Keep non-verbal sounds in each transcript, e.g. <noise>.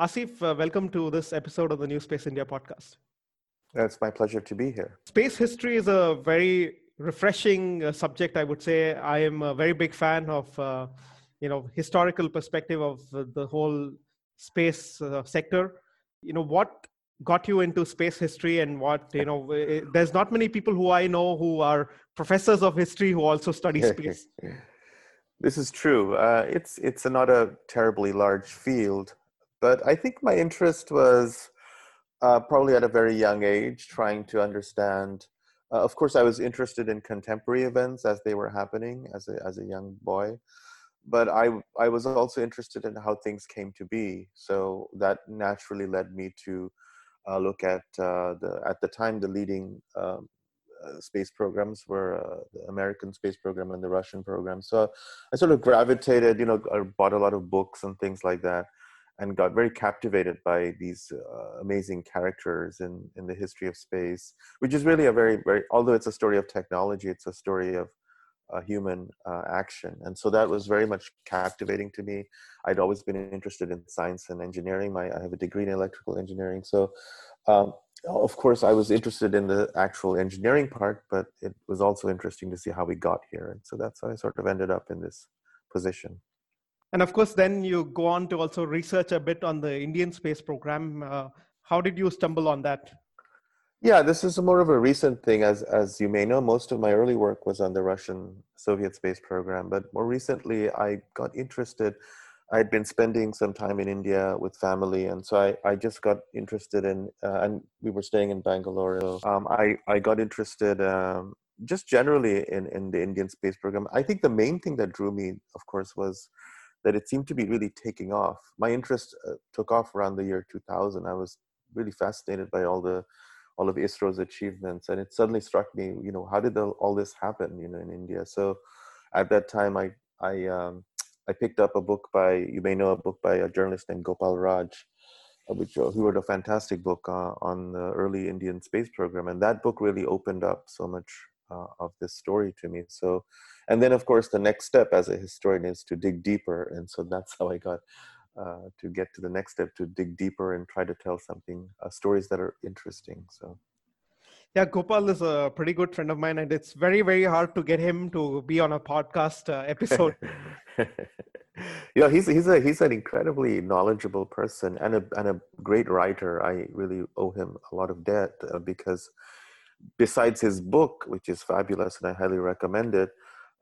Asif, uh, welcome to this episode of the New Space India podcast. It's my pleasure to be here. Space history is a very refreshing uh, subject, I would say. I am a very big fan of, uh, you know, historical perspective of the whole space uh, sector. You know, what got you into space history and what, you know, there's not many people who I know who are professors of history who also study space. <laughs> this is true. Uh, it's, it's not a terribly large field but I think my interest was uh, probably at a very young age, trying to understand. Uh, of course, I was interested in contemporary events as they were happening as a, as a young boy, but I, I was also interested in how things came to be. So that naturally led me to uh, look at uh, the, at the time, the leading um, uh, space programs were uh, the American space program and the Russian program. So I sort of gravitated, you know, I bought a lot of books and things like that and got very captivated by these uh, amazing characters in, in the history of space, which is really a very, very, although it's a story of technology, it's a story of uh, human uh, action. And so that was very much captivating to me. I'd always been interested in science and engineering. My, I have a degree in electrical engineering. So, um, of course, I was interested in the actual engineering part, but it was also interesting to see how we got here. And so that's how I sort of ended up in this position and of course then you go on to also research a bit on the indian space program. Uh, how did you stumble on that? Yeah this is more of a recent thing. As as you may know most of my early work was on the russian soviet space program. But more recently i got interested. I'd been spending some time in india with family. And so i, I just got interested in uh, and we were staying in bangalore. So, um, I, I got interested um, just generally in, in the indian space program. I think the main thing that drew me of course was that it seemed to be really taking off. My interest uh, took off around the year 2000. I was really fascinated by all the all of ISRO's achievements, and it suddenly struck me, you know, how did all this happen, you know, in India? So, at that time, I I um, I picked up a book by you may know a book by a journalist named Gopal Raj, uh, which uh, who wrote a fantastic book uh, on the early Indian space program, and that book really opened up so much uh, of this story to me. So, and then of course the next step as a historian is to dig deeper, and so that's how I got uh, to get to the next step to dig deeper and try to tell something uh, stories that are interesting. So. Yeah, Gopal is a pretty good friend of mine, and it's very, very hard to get him to be on a podcast uh, episode. <laughs> yeah, he's he's a he's an incredibly knowledgeable person and a and a great writer. I really owe him a lot of debt uh, because besides his book, which is fabulous and I highly recommend it,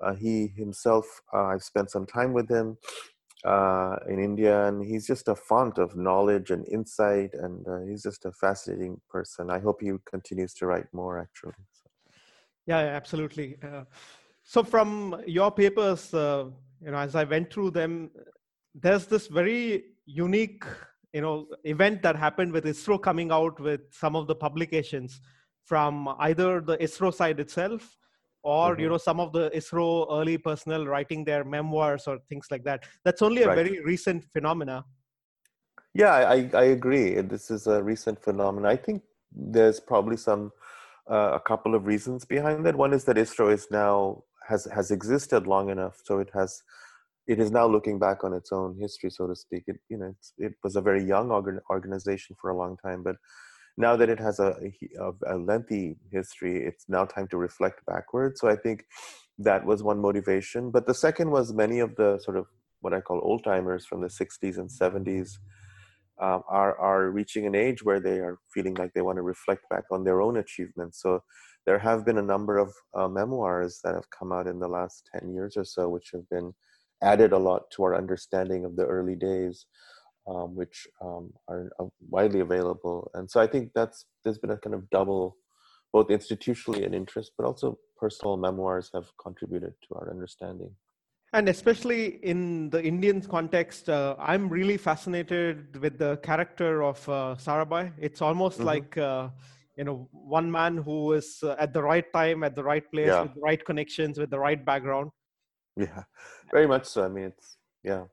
uh, he himself, uh, I've spent some time with him uh, in India, and he's just a font of knowledge and insight, and uh, he's just a fascinating person. I hope he continues to write more, actually. So. Yeah, absolutely. Uh, so, from your papers, uh, you know, as I went through them, there's this very unique, you know, event that happened with ISRO coming out with some of the publications from either the ISRO side itself or mm-hmm. you know some of the ISRO early personnel writing their memoirs or things like that. That's only a right. very recent phenomena. Yeah, I, I agree. This is a recent phenomenon. I think there's probably some uh, a couple of reasons behind that. One is that ISRO is now has has existed long enough, so it has it is now looking back on its own history, so to speak. It you know it was a very young organ, organization for a long time, but now that it has a, a, lengthy history, it's now time to reflect backwards. So I think that was one motivation. But the second was many of the sort of what I call old timers from the 60s and 70s um, are, are reaching an age where they are feeling like they want to reflect back on their own achievements. So there have been a number of uh, memoirs that have come out in the last 10 years or so, which have been added a lot to our understanding of the early days um, which um, are uh, widely available. And so I think that's there's been a kind of double, both institutionally an interest, but also personal memoirs have contributed to our understanding. And especially in the Indian context, uh, I'm really fascinated with the character of uh, Sarabhai. It's almost mm-hmm. like uh, you know one man who is uh, at the right time, at the right place, yeah. with the right connections, with the right background. Yeah, very much so. I mean, it's yeah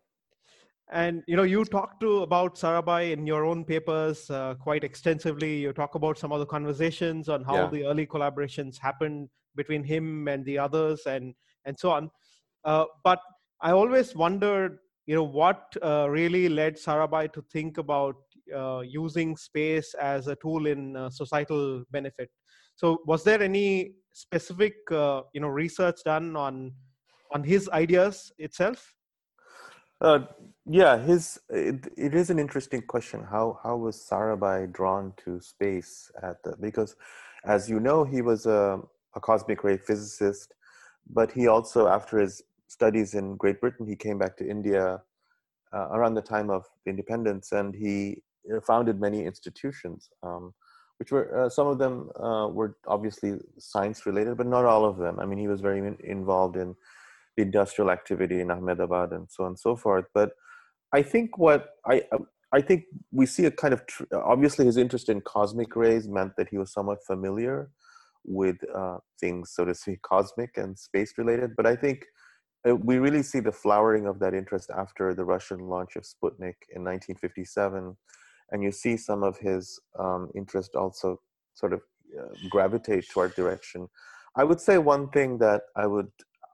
and you know you talk to about sarabhai in your own papers uh, quite extensively you talk about some of the conversations on how yeah. the early collaborations happened between him and the others and and so on uh, but i always wondered you know what uh, really led Sarabhai to think about uh, using space as a tool in uh, societal benefit. So, was there any specific uh, you know research done on on his ideas itself? Uh, yeah, his it, it is an interesting question. How how was Sarabhai drawn to space at the because, as you know, he was a, a cosmic ray physicist, but he also after his studies in Great Britain, he came back to India uh, around the time of independence, and he uh, founded many institutions, um, which were uh, some of them uh, were obviously science related, but not all of them. I mean, he was very in, involved in the industrial activity in Ahmedabad and so on and so forth. But I think what I I think we see a kind of tr- obviously his interest in cosmic rays meant that he was somewhat familiar with uh, things, so to speak, <laughs> cosmic and space related. But I think uh, we really see the flowering of that interest after the Russian launch of Sputnik in 1957, and you see some of his um, interest also sort of uh, gravitate toward direction. I would say one thing that I would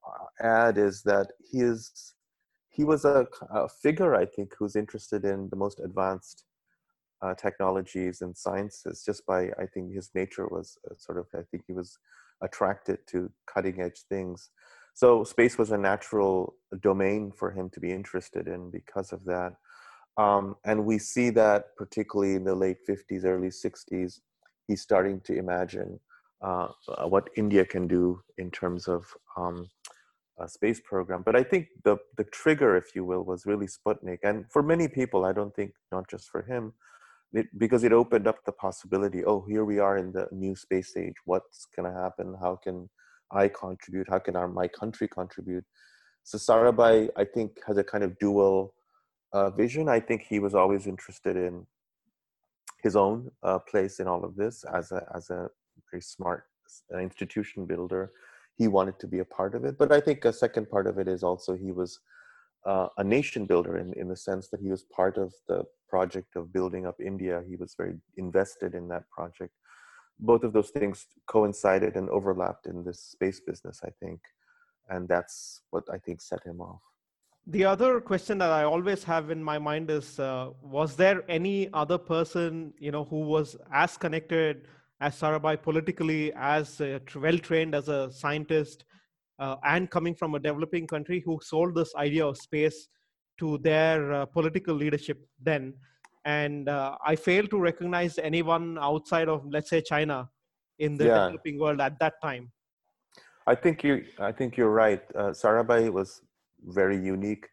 uh, add is that he is he was a, a figure I think who's interested in the most advanced uh, technologies and sciences just by I think his nature was uh, sort of I think he was attracted to cutting edge things so space was a natural domain for him to be interested in because of that. Um, and we see that particularly in the late 50s, early 60s, he's starting to imagine uh, uh, what India can do in terms of um, a space program. But I think the, the trigger, if you will, was really Sputnik. And for many people, I don't think not just for him, it, because it opened up the possibility oh, here we are in the new space age. What's going to happen? How can I contribute? How can our, my country contribute? So Sarabhai, I think, has a kind of dual uh, vision. I think he was always interested in his own uh, place in all of this as a as a very smart uh, institution builder. He wanted to be a part of it, but I think a second part of it is also he was uh, a nation builder in in the sense that he was part of the project of building up India. He was very invested in that project both of those things coincided and overlapped in this space business, I think. And that's what I think set him off. The other question that I always have in my mind is uh, Was there any other person, you know, who was as connected as Sarabhai politically, as uh, well trained as a scientist, uh, and coming from a developing country who sold this idea of space to their uh, political leadership then? and uh, i fail to recognize anyone outside of let's say china in the yeah. developing world at that time i think you i think you're right uh, sarabhai was very unique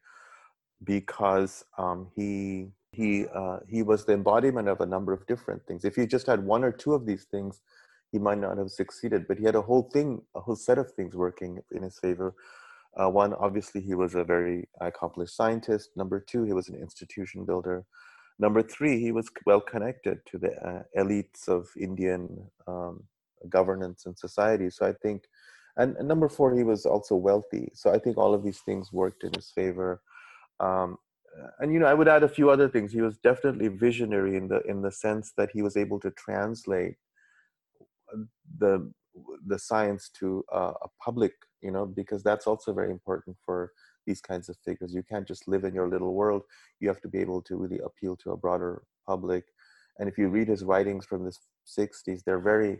because um, he he uh, he was the embodiment of a number of different things if he just had one or two of these things he might not have succeeded but he had a whole thing a whole set of things working in his favor uh, one obviously he was a very accomplished scientist number two he was an institution builder Number three, he was well connected to the uh, elites of Indian um, governance and society. So I think, and, and, number four, he was also wealthy. So I think all of these things worked in his favor. Um, and you know, I would add a few other things. He was definitely visionary in the in the sense that he was able to translate uh, the the science to uh, a public. You know, because that's also very important for these kinds of figures. You can't just live in your little world. You have to be able to really appeal to a broader public. And if you read his writings from the 60s, they're very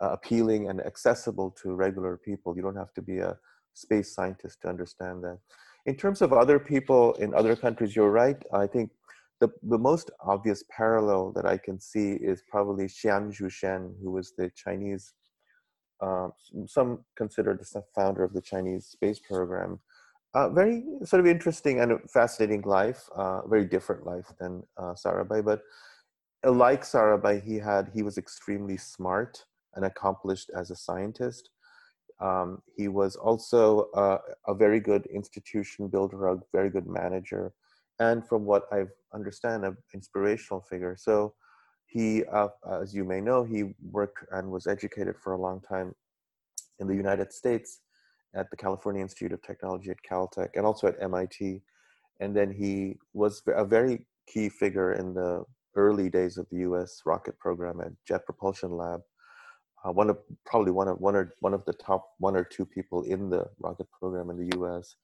uh, appealing and accessible to regular people. You don't have to be a space scientist to understand that. In terms of other people in other countries, you're right. I think the, the most obvious parallel that I can see is probably Qian Xuesen, who was the Chinese, uh, some consider the founder of the Chinese space program uh, very sort of interesting and fascinating life, uh, very different life than uh, Sarabhai. But like Sarabhai, he had he was extremely smart and accomplished as a scientist. Um, he was also uh, a very good institution builder, a very good manager, and from what I understand, an inspirational figure. So he, uh, as you may know, he worked and was educated for a long time in the United States at the California Institute of Technology at Caltech and also at MIT. And then he was a very key figure in the early days of the U.S. rocket program at Jet Propulsion Lab. Uh, one of probably one of one or one of the top one or two people in the rocket program in the U.S.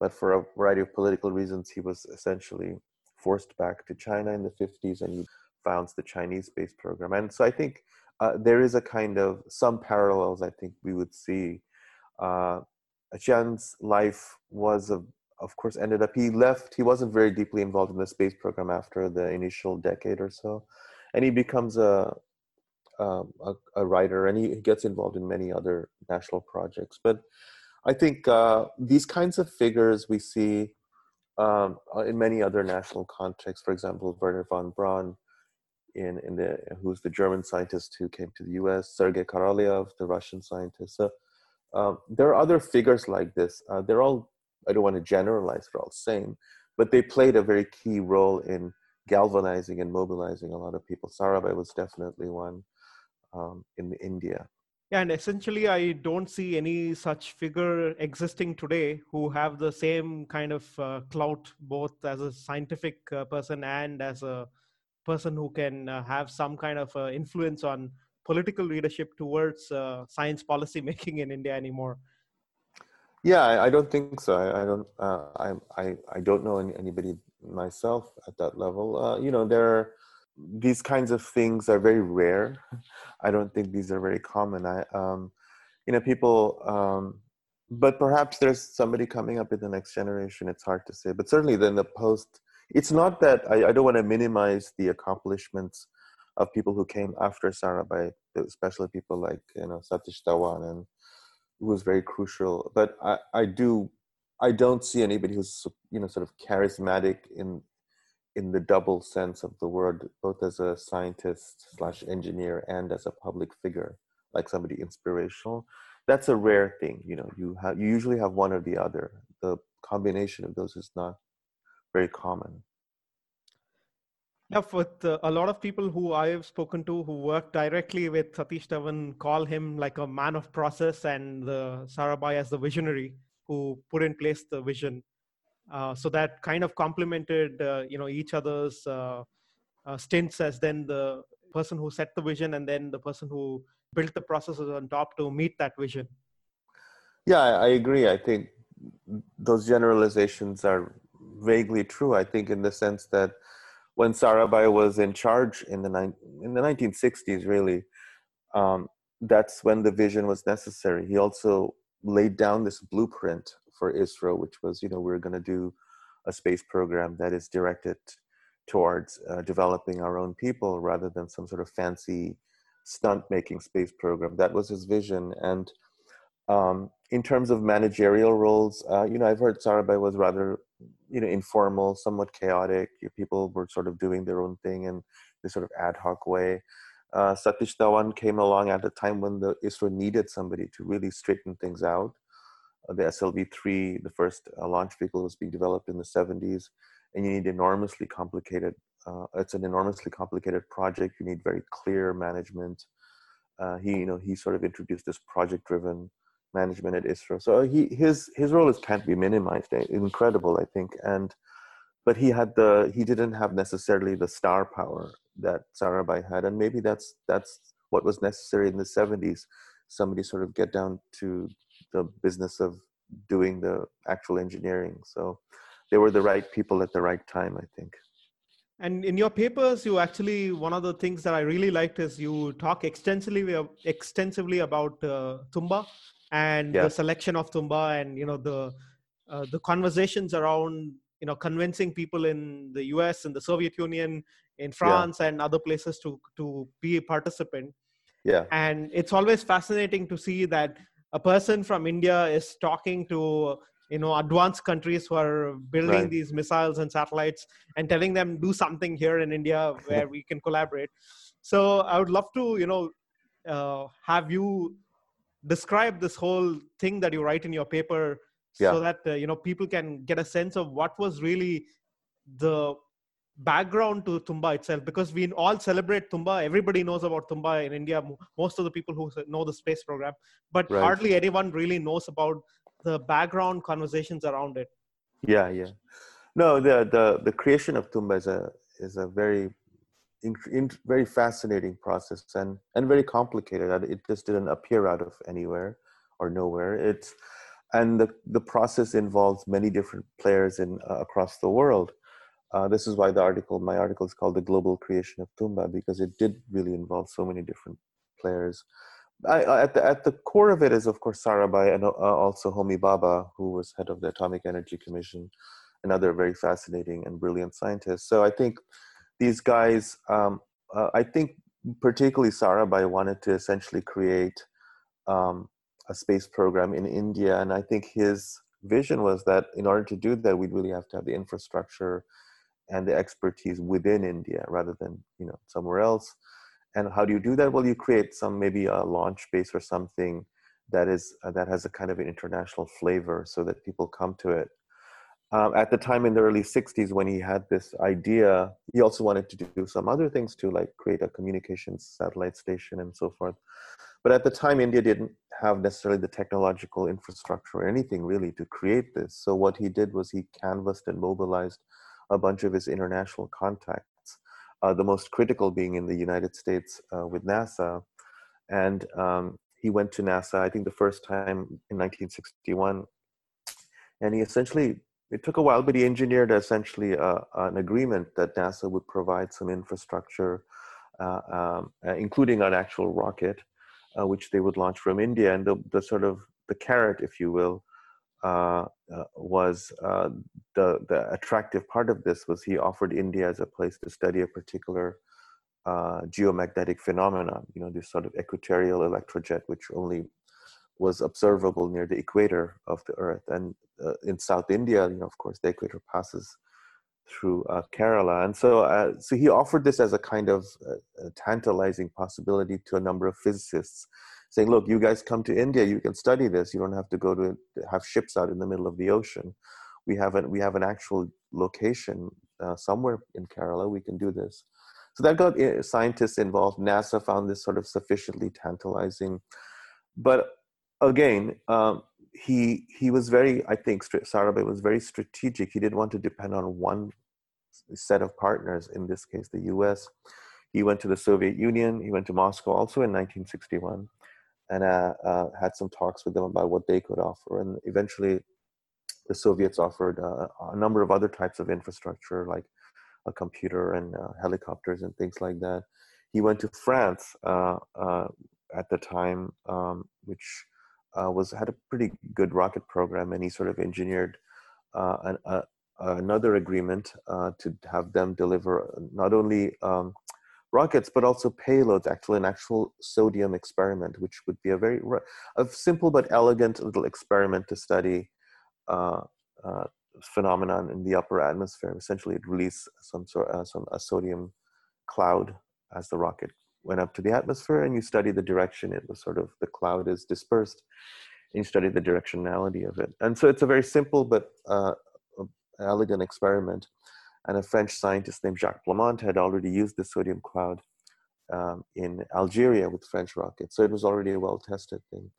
but for a variety of political reasons, he was essentially forced back to China in the 50s and he founds the Chinese space program. And so I think uh, there is a kind of some parallels I think we would see. Uh, Chiang's life was, of, of course, ended up, he left, he wasn't very deeply involved in the space program after the initial decade or so. And he becomes a, um, a, a, writer and he gets involved in many other national projects. But I think uh, these kinds of figures we see um, uh, in many other national contexts. For example, Wernher von Braun, in, in the who's the German scientist who came to the U.S. Sergei Korolev, the Russian scientist. So um, there are other figures like this. Uh, they're all I don't want to generalize. They're all same, but they played a very key role in galvanizing and mobilizing a lot of people. Sarabhai was definitely one um, in India. Yeah, and essentially, I don't see any such figure existing today who have the same kind of uh, clout, both as a scientific uh, person and as a person who can uh, have some kind of uh, influence on political leadership towards uh, science policy making in India anymore. Yeah, I, I don't think so. I, I don't. Uh, I, I I don't know any, anybody myself at that level. you know, there. Are, these kinds of things are very rare. I don't think these are very common. I, um, you know, people, um, but perhaps there's somebody coming up in the next generation. It's hard to say, but certainly then the post. It's not that I, I don't want to minimize the accomplishments of people who came after Sarabhai, especially people like you know Satish Dhawan and who was very crucial. But I, I do I don't see anybody who's you know sort of charismatic in in the double sense of the word, both as a scientist slash engineer and as a public figure, like somebody inspirational. That's a rare thing. You know, you have you usually have one or the other. The combination of those is not very common. Yeah, with uh, a lot of people who I have spoken to who work directly with Satish Dhawan call him like a man of process and the Sarabhai as the visionary who put in place the vision uh, so that kind of complemented uh, you know each other's uh, uh, stints as then the person who set the vision and then the person who built the processes on top to meet that vision. Yeah i agree. I think those generalizations are vaguely true. I think in the sense that when sarabhai was in charge in the ni- in the 1960s really um, that's when the vision was necessary. He also laid down this blueprint for ISRO, which was, you know, we are going to do a space program that is directed towards uh, developing our own people rather than some sort of fancy stunt making space program. That was his vision. And um, in terms of managerial roles, uh, you know, I've heard Sarabhai was rather, you know, informal, somewhat chaotic. People were sort of doing their own thing in this sort of ad hoc way. Uh, Satish Dhawan came along at a time when the ISRO needed somebody to really straighten things out the SLV-3, the first uh, launch vehicle, was being developed in the 70s, and you need enormously complicated. Uh, it's an enormously complicated project. You need very clear management. Uh, he, you know, he sort of introduced this project-driven management at ISRO. So he, his his role is can't be minimized. Eh, incredible, I think, and but he had the he didn't have necessarily the star power that Sarabhai had, and maybe that's that's what was necessary in the 70s. Somebody sort of get down to the business of doing the actual engineering. So they were the right people at the right time, I think. And in your papers, you actually one of the things that I really liked is you talk extensively extensively about uh, Thumba and yeah. the selection of Thumba, and you know the uh, the conversations around you know convincing people in the U.S. and the Soviet Union, in France, yeah. and other places to to be a participant. Yeah, and it's always fascinating to see that a person from India is talking to you know advanced countries who are building right. these missiles and satellites and telling them do something here in India where we can collaborate. So I would love to you know uh, have you describe this whole thing that you write in your paper yeah. so that uh, you know people can get a sense of what was really the background to Thumba itself because we all celebrate Thumba. Everybody knows about Thumba in India. Most of the people who know the space program, but right. hardly anyone really knows about the background conversations around it. Yeah, yeah. No, the the the creation of Thumba is a is a very in, in, very fascinating process and and very complicated. It just didn't appear out of anywhere or nowhere. It's and the, the process involves many different players in uh, across the world. Uh, this is why the article, my article, is called "The Global Creation of Thumba" because it did really involve so many different players. I, at the at the core of it is, of course, Sarabhai and uh, also Homi Bhabha, who was head of the Atomic Energy Commission, another very fascinating and brilliant scientist. So I think these guys, um, uh, I think particularly Sarabhai wanted to essentially create um, a space program in India. And I think his vision was that in order to do that, we'd really have to have the infrastructure and the expertise within India rather than you know somewhere else. And how do you do that? Well, you create some maybe a launch base or something that is uh, that has a kind of an international flavor, so that people come to it. Um, at the time in the early 60s when he had this idea he also wanted to do some other things too like create a communications satellite station and so forth but at the time, India didn't have necessarily the technological infrastructure or anything really to create this. So what he did was he canvassed and mobilized a bunch of his international contacts, uh, the most critical being in the United States uh, with NASA. And um, he went to NASA, I think the first time in 1961. And he essentially, it took a while, but he engineered essentially uh, an agreement that NASA would provide some infrastructure, uh, um, uh, including an actual rocket uh, which they would launch from India. And the, the sort of the carrot, if you will, uh, uh, was uh, the the attractive part of this was he offered India as a place to study a particular uh, geomagnetic phenomenon. You know, this sort of equatorial electrojet, which only was observable near the equator of the Earth. And uh, in South India, you know, of course, the equator passes through Kerala. And so, so he offered this as a kind of uh, tantalizing possibility to a number of physicists, saying, "Look, you guys come to India, you can study this. You don't have to go to have ships out in the middle of the ocean. We have an we have an actual location uh, somewhere in Kerala. We can do this." So that got uh, scientists involved. NASA found this sort of sufficiently tantalizing, but again. Um, he he was very i think sarabhai was very strategic he didn't want to depend on one set of partners in this case the us he went to the soviet union he went to moscow also in 1961 and uh, uh, had some talks with them about what they could offer and eventually the soviets offered uh, a number of other types of infrastructure like a computer and uh, helicopters and things like that. He went to france uh, uh, at the time um, which was had a pretty good rocket program, and he sort of engineered an, another agreement to have them deliver not only um, rockets but also payloads. Actually, an actual sodium experiment, which would be a very a simple but elegant little experiment to study uh, uh, phenomenon in the upper atmosphere. Essentially, it released some sort some a sodium cloud as the rocket went up to the atmosphere and you study the direction it was sort of the cloud is dispersed and you study the directionality of it and so it's a very simple but uh, elegant experiment and a french scientist named jacques Blamont had already used the sodium cloud um, in algeria with french rockets so it was already a well tested thing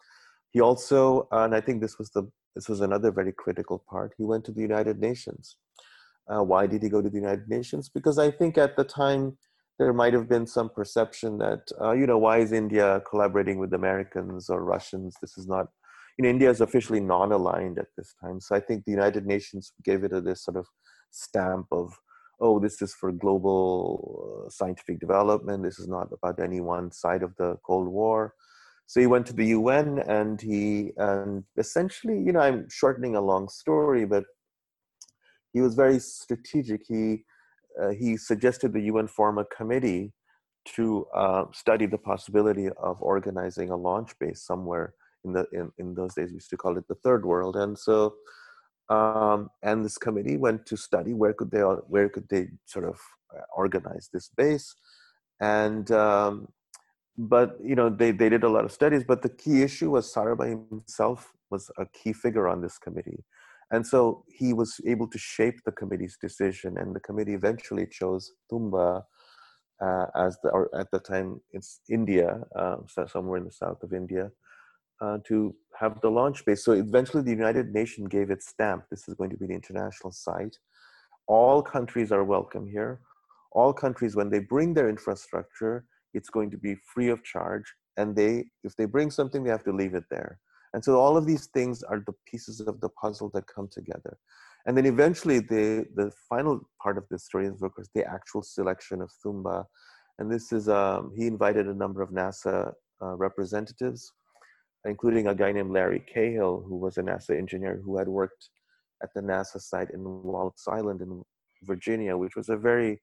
he also and i think this was the this was another very critical part he went to the united nations uh, why did he go to the united nations because i think at the time there might have been some perception that uh, you know why is India collaborating with Americans or Russians? This is not. You know, India is officially non-aligned at this time, so I think the United Nations gave it a, this sort of stamp of, oh, this is for global uh, scientific development. This is not about any one side of the Cold War. So he went to the UN and he and essentially, you know, I'm shortening a long story, but he was very strategic. He uh, he suggested the UN form a committee to uh, study the possibility of organizing a launch base somewhere in the in, in those days we used to call it the third world and so um, and this committee went to study where could they where could they sort of uh, organize this base. And um, but you know they, they did a lot of studies but the key issue was sarabhai himself was a key figure on this committee. And so he was able to shape the committee's decision, and the committee eventually chose Thumba uh, as the, or at the time it's India, uh, somewhere in the south of India, uh, to have the launch base. So eventually, the United Nations gave its stamp. This is going to be the international site. All countries are welcome here. All countries, when they bring their infrastructure, it's going to be free of charge. And they, if they bring something, they have to leave it there And so all of these things are the pieces of the puzzle that come together. And then eventually the, the final part of the story is of course the actual selection of Thumba. And this is, um, he invited a number of NASA uh, representatives, including a guy named Larry Cahill, who was a NASA engineer who had worked at the NASA site in Wallops Island in Virginia, which was a very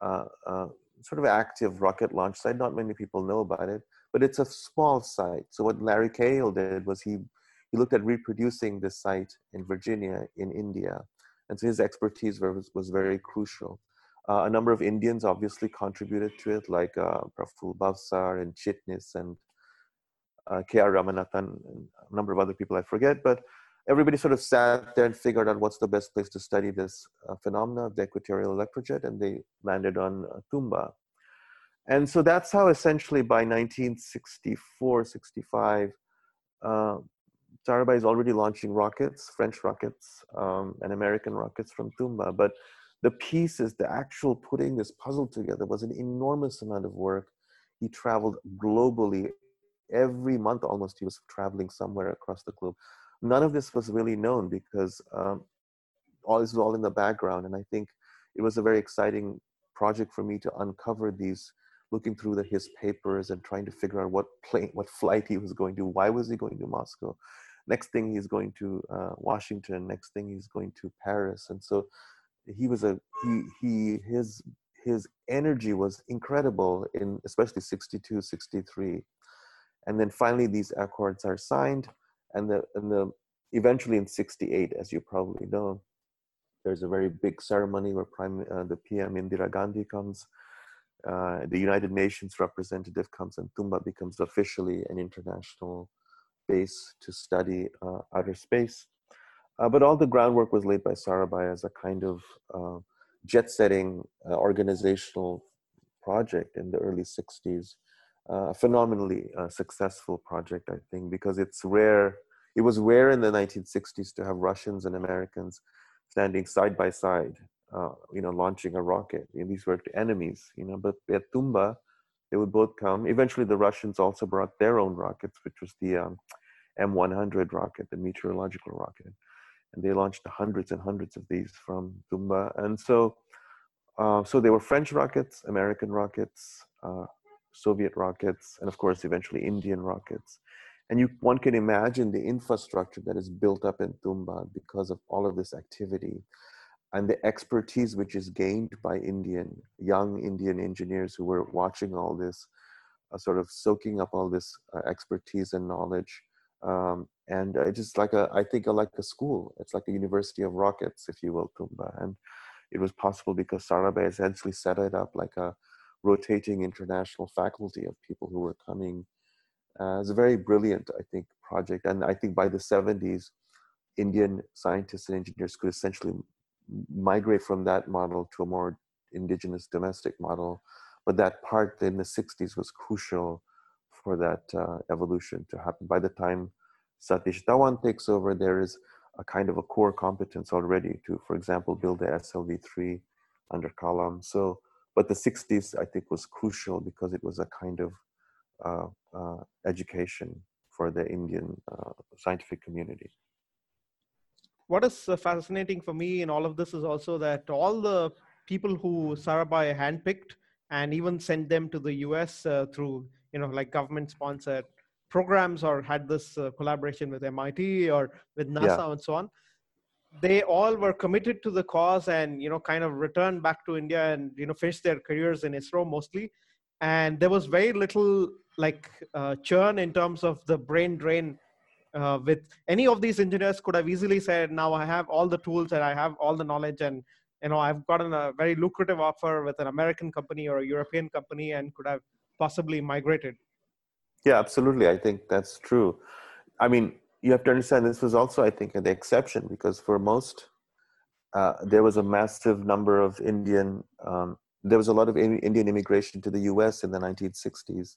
uh, uh, sort of active rocket launch site. Not many people know about it, but it's a small site. So what Larry Cahill did was he he looked at reproducing this site in Virginia in India, and so his expertise was, was very crucial. Uh, a number of Indians obviously contributed to it, like uh, Praful Bhavsar and Chitnis and uh, K.R. Ramanathan, and a number of other people I forget, but everybody sort of sat there and figured out what's the best place to study this uh, phenomena of the equatorial electrojet, and they landed on uh, Thumba. And so that's how essentially by 1964, 65, uh, Sarabhai is already launching rockets, French rockets, um, and American rockets from Thumba. But the pieces, the actual putting this puzzle together was an enormous amount of work. He traveled globally. Every month almost, he was traveling somewhere across the globe none of this was really known because um, all this was all in the background. And I think it was a very exciting project for me to uncover these, looking through the, his papers and trying to figure out what plane, what flight he was going to. Why was he going to Moscow? Next thing he's going to uh, Washington. Next thing he's going to Paris. And so he was a he he his his energy was incredible in especially 62 63 and then finally these accords are signed and the and the eventually in 68 as you probably know there's a very big ceremony where prime uh, the pm indira gandhi comes uh, the united nations representative comes and thumba becomes officially an international base to study uh, outer space. Uh, but all the groundwork was laid by sarabhai as a kind of uh, jet setting uh, organizational project in the early 60s a phenomenally uh, successful project, I think, because it's rare. It was rare in the 1960s to have Russians and Americans standing side by side, uh, you know, launching a rocket. And these were enemies, you know. But at Thumba, they would both come. Eventually, the Russians also brought their own rockets, which was the um, M100 rocket, the meteorological rocket, and they launched hundreds and hundreds of these from Thumba. And so, uh, so they were French rockets, American rockets, uh, Soviet rockets, and of course, eventually Indian rockets. And you, one can imagine the infrastructure that is built up in Thumba because of all of this activity and the expertise which is gained by Indian, young Indian engineers who were watching all this, uh, sort of soaking up all this uh, expertise and knowledge. Um, and uh, just like a, I think like a school. It's like a university of rockets, if you will, Thumba. And it was possible because Sarabhai essentially set it up like a rotating international faculty of people who were coming. Uh, it's a very brilliant, I think, project. And I think by the 70s, Indian scientists and engineers could essentially migrate from that model to a more indigenous domestic model. But that part in the 60s was crucial for that uh, evolution to happen. By the time Satish Dhawan takes over, there is a kind of a core competence already to, for example, build the SLV3 under Kalam. So but the 60s i think was crucial because it was a kind of uh, uh, education for the indian uh, scientific community what is uh, fascinating for me in all of this is also that all the people who sarabhai handpicked and even sent them to the us uh, through you know like government sponsored programs or had this uh, collaboration with mit or with nasa yeah. and so on they all were committed to the cause and you know kind of returned back to india and you know finished their careers in isro mostly. And there was very little like uh, churn in terms of the brain drain uh, with any of these engineers could have easily said now i have all the tools and i have all the knowledge and you know i've gotten a very lucrative offer with an american company or a european company and could have possibly migrated. Yeah absolutely. I think that's true. I mean you have to understand this was also, I think, the exception because for most, uh, there was a massive number of Indian, um, there was a lot of Indian immigration to the US in the 1960s.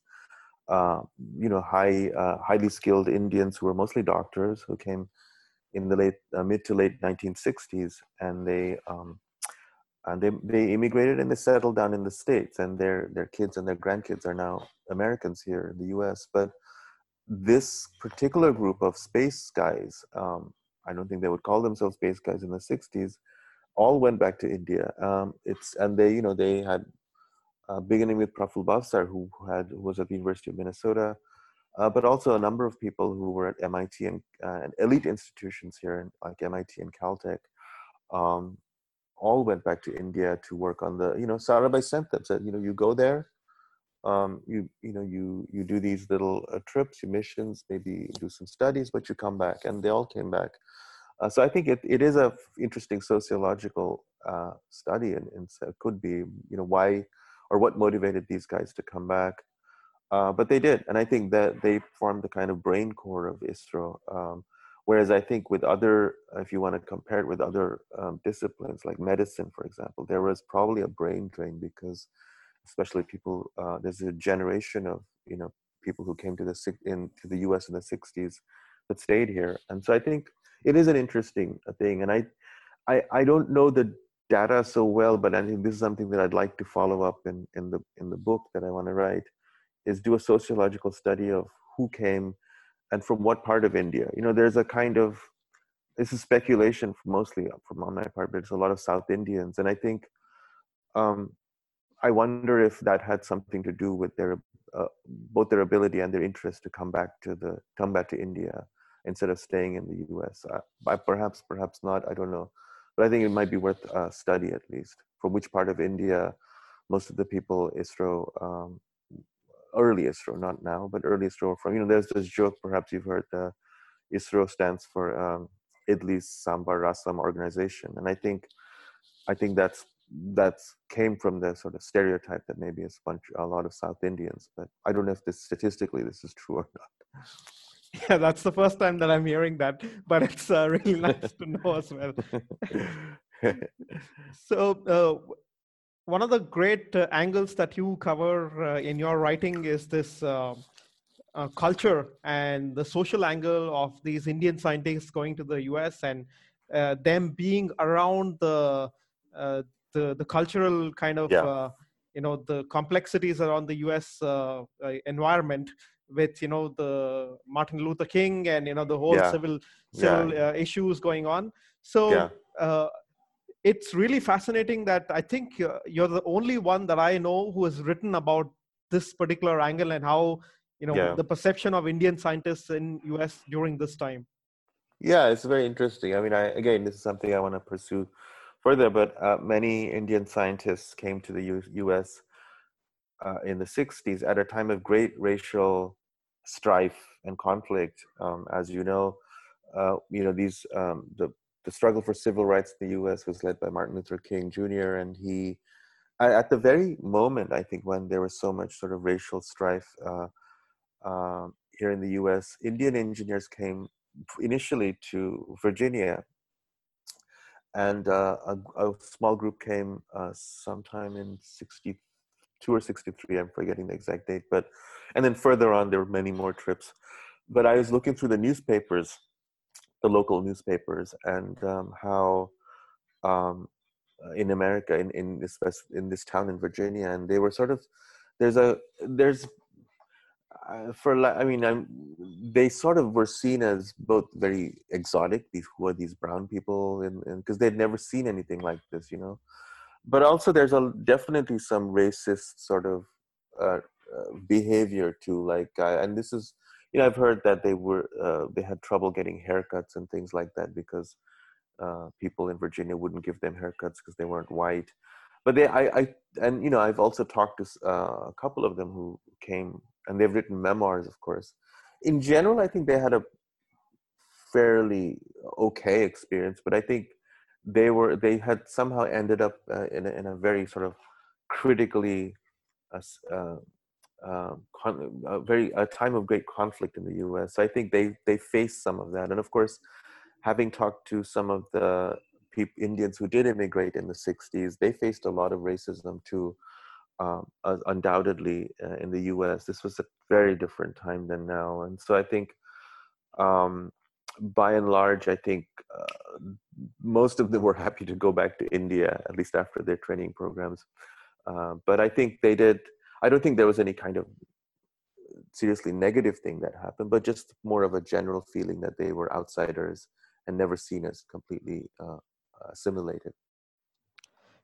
Uh, you know, high, uh, highly skilled Indians who were mostly doctors who came in the late, uh, mid to late 1960s, and they, um, and they, they immigrated and they settled down in the states, and their their kids and their grandkids are now Americans here in the U.S. But this particular group of space guys, um, I don't think they would call themselves space guys in the 60s, all went back to India. Um, it's and they, you know, they had uh, beginning with Praful Bhavsar, who had who was at the University of Minnesota, uh, but also a number of people who were at MIT and, uh, and elite institutions here, like MIT and Caltech, um, all went back to India to work on the, you know, Sarabhai sent them, said, you know, you go there, um, you, you know, you, you do these little uh, trips, you missions, maybe do some studies, but you come back. And they all came back. Uh, so I think it, it is a interesting sociological uh, study and, and so it could be, you know, why or what motivated these guys to come back. Uh, but they did, and I think that they formed the kind of brain core of ISRO. Um, whereas I think with other, if you want to compare it with other um, disciplines like medicine, for example, there was probably a brain drain because, especially people, uh, there's a generation of you know people who came to the in to the U.S. in the '60s that stayed here, and so I think it is an interesting uh, thing. And I, I, I don't know the data so well, but I think this is something that I'd like to follow up in in the in the book that I want to write is do a sociological study of who came and from what part of India. You know, there's a kind of this is speculation mostly from on my part, but it's a lot of South Indians, and I think um, I wonder if that had something to do with their uh, both their ability and their interest to come back to the come back to India instead of staying in the U.S. Uh, perhaps, perhaps not. I don't know, but I think it might be worth a study at least. From which part of India most of the people ISRO um, early ISRO, not now, but early ISRO from, you know, there's this joke, perhaps you've heard, the ISRO stands for um, Idlis Sambar Rasam organization. And I think, I think that's, that's came from the sort of stereotype that maybe a, bunch, a lot of South Indians, but I don't know if this statistically this is true or not. <laughs> Yeah, that's the first time that I'm hearing that, but it's uh, really <laughs> nice to know as well. <laughs> so, uh, one of the great uh, angles that you cover uh, in your writing is this uh, uh culture and the social angle of these Indian scientists going to the US and uh, them being around the, uh, the, the cultural kind of yeah. Uh, you know the complexities around the US uh, uh, environment with you know the Martin Luther King and you know the whole yeah. civil civil yeah. issues going on. So it's really fascinating that I think you're the only one that I know who has written about this particular angle and how you know yeah. the perception of Indian scientists in US during this time. Yeah, it's very interesting. I mean, I again, this is something I want to pursue further. But uh, many Indian scientists came to the U- U.S. Uh, in the '60s at a time of great racial strife and conflict. Um, as you know, uh, you know these um, the the struggle for civil rights in the U.S. was led by Martin Luther King Jr. and he, at the very moment, I think when there was so much sort of racial strife uh, uh, here in the U.S., Indian engineers came initially to Virginia, and uh, a, a, small group came uh, sometime in '62 or '63. I'm forgetting the exact date, but and then further on there were many more trips. But I was looking through the newspapers the local newspapers and um, how um, in America, in in this in this town in Virginia, and they were sort of there's a there's uh, for I mean I'm, they sort of were seen as both very exotic these who are these brown people and because they'd never seen anything like this you know? But also there's a definitely some racist sort of uh, uh, behavior too like and this is you know i've heard that they were uh, they had trouble getting haircuts and things like that because uh, people in virginia wouldn't give them haircuts because they weren't white. But they I, I and you know i've also talked to uh, a couple of them who came and they've written memoirs of course in general i think they had a fairly okay experience but i think they were they had somehow ended up uh, in, a, in a very sort of critically uh, uh um, con- a very a time of great conflict in the U.S. So I think they they faced some of that, and of course, having talked to some of the people, Indians who did immigrate in the '60s, they faced a lot of racism too. Um, uh, undoubtedly, uh, in the U.S., this was a very different time than now, and so I think, um, by and large, I think uh, most of them were happy to go back to India, at least after their training programs. Uh, but I think they did I don't think there was any kind of seriously negative thing that happened, but just more of a general feeling that they were outsiders and never seen as completely uh, assimilated.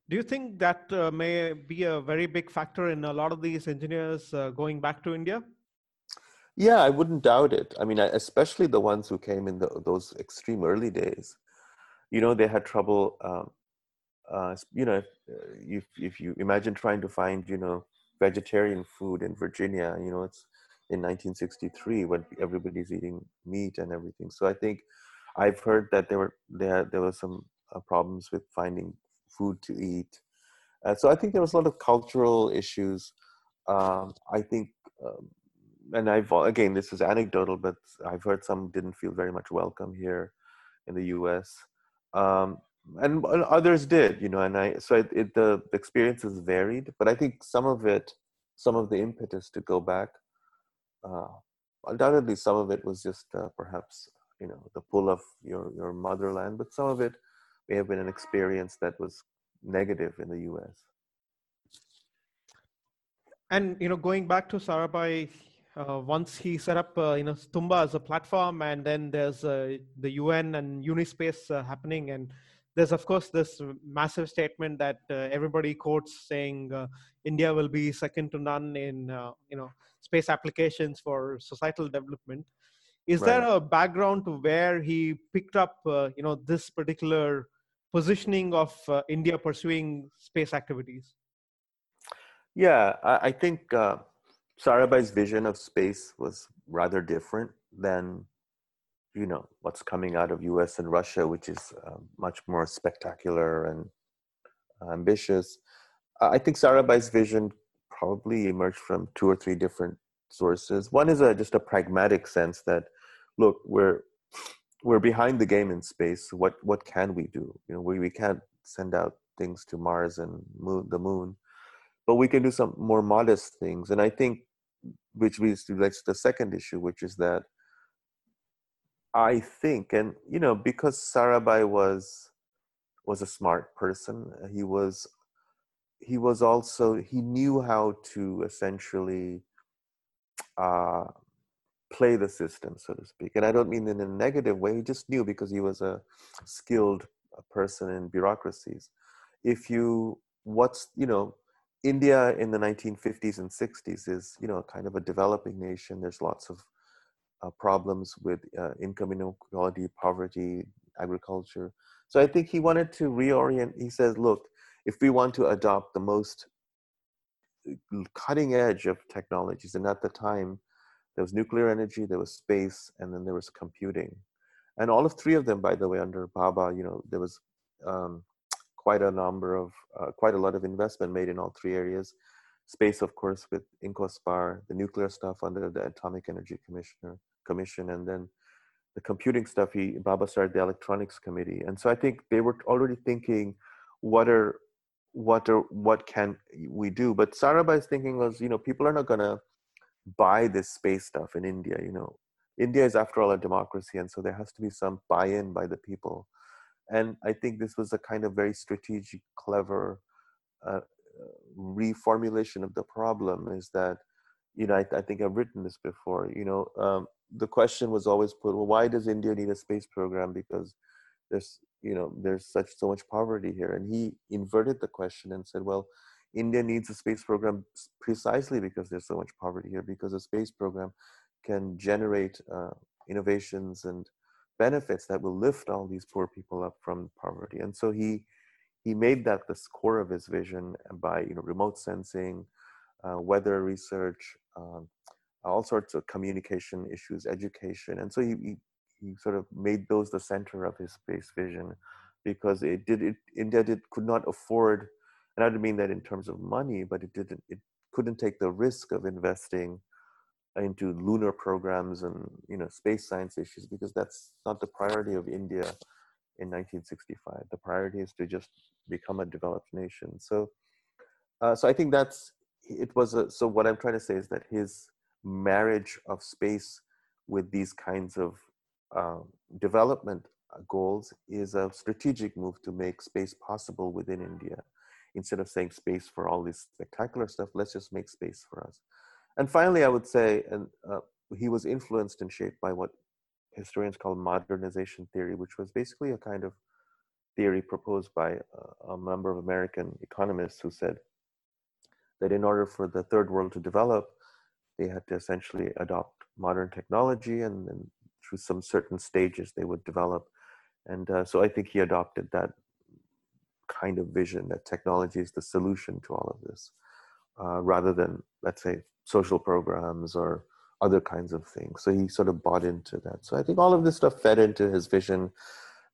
Do you think that uh, may be a very big factor in a lot of these engineers uh, going back to India? Yeah, I wouldn't doubt it. I mean, especially the ones who came in the, those extreme early days. You know, they had trouble. Um, uh, you know, if, if, if you imagine trying to find, you know, vegetarian food in Virginia, you know, it's in 1963 when everybody's eating meat and everything. So I think I've heard that there were there there were some uh, problems with finding food to eat. So I think there was a lot of cultural issues. Um, I think, um, and I've again this is anecdotal, but I've heard some didn't feel very much welcome here in the U.S. Um, and others did, you know. And I so it, it, the, the experiences varied, but I think some of it, some of the impetus to go back, uh, undoubtedly, some of it was just uh, perhaps you know the pull of your your motherland, but some of it may have been an experience that was negative in the US. And you know, going back to Sarabhai, uh, once he set up uh, you know Thumba as a platform, and then there's uh, the UN and Unispace uh, happening, and there's of course this massive statement that uh, everybody quotes saying uh, India will be second to none in you know space applications for societal development. Is right. there a background to where he picked up you know this particular positioning of uh, India pursuing space activities? Yeah, I, I think uh, Sarabhai's vision of space was rather different than you know what's coming out of U.S. and Russia, which is uh, much more spectacular and ambitious. I think Sarabhai's vision probably emerged from two or three different sources. One is a, just a pragmatic sense that, look, we're we're behind the game in space. What what can we do? You know, we, we can't send out things to Mars and moon, the moon, but we can do some more modest things. And I think, which leads to the second issue, which is that I think, and you know, because Sarabhai was was a smart person, he was he was also he knew how to essentially uh, play the system, so to speak. And I don't mean in a negative way. He just knew because he was a skilled uh, person in bureaucracies. If you, what's, you know, India in the 1950s and 60s is, you know, kind of a developing nation. There's lots of uh, problems with uh, income inequality, poverty, agriculture. So I think he wanted to reorient. He says, look, if we want to adopt the most uh, cutting edge of technologies, and at the time, there was nuclear energy, there was space, and then there was computing. And all of three of them, by the way, under Bhabha, you know, there was um, quite a number of, uh, quite a lot of investment made in all three areas. Space, of course, with INCOSPAR, the nuclear stuff under the Atomic Energy Commissioner Commission, and then the computing stuff. He Bhabha started the Electronics Committee, and so I think they were already thinking, what are, what are, what can we do? But Sarabhai's thinking was, you know, people are not gonna buy this space stuff in India. You know, India is after all a democracy, and so there has to be some buy-in by the people. And I think this was a kind of very strategic, clever uh, reformulation of the problem. Is that you know I, I, think I've written this before. You know, um, the question was always put: Well, why does India need a space program? Because there's you know there's such so much poverty here. And he inverted the question and said, well India needs a space program precisely because there's so much poverty here, because a space program can generate uh, innovations and benefits that will lift all these poor people up from poverty. And so he he made that the core of his vision by you know remote sensing, uh, weather research, um, all sorts of communication issues, education, and so he, he he sort of made those the center of his space vision because it did it India did could not afford and I don't mean that in terms of money, but it didn't, it couldn't take the risk of investing into lunar programs and you know space science issues because that's not the priority of India in 1965. The priority is to just become a developed nation. So, uh, so I think that's it was a, so what I'm trying to say is that his marriage of space with these kinds of uh, development goals is a strategic move to make space possible within India instead of saying space for all this spectacular stuff, let's just make space for us. and finally, I would say, and uh, he was influenced and shaped by what historians call modernization theory, which was basically a kind of theory proposed by a, number of American economists who said that in order for the third world to develop, they had to essentially adopt modern technology and, then through some certain stages they would develop. And uh, so I think he adopted that kind of vision that technology is the solution to all of this, uh, rather than, let's say, social programs or other kinds of things. So he sort of bought into that. So I think all of this stuff fed into his vision.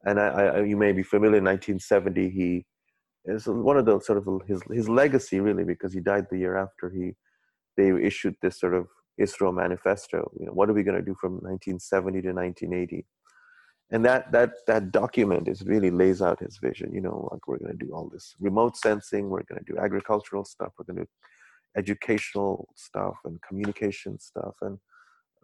And I, I you may be familiar. In 1970, he is one of the sort of his his legacy really because he died the year after he they issued this sort of ISRO manifesto. You know, what are we going to do from 1970 to 1980? And that that that document is really lays out his vision. You know, like we're going to do all this remote sensing, we're going to do agricultural stuff, we're going to do educational stuff and communication stuff, and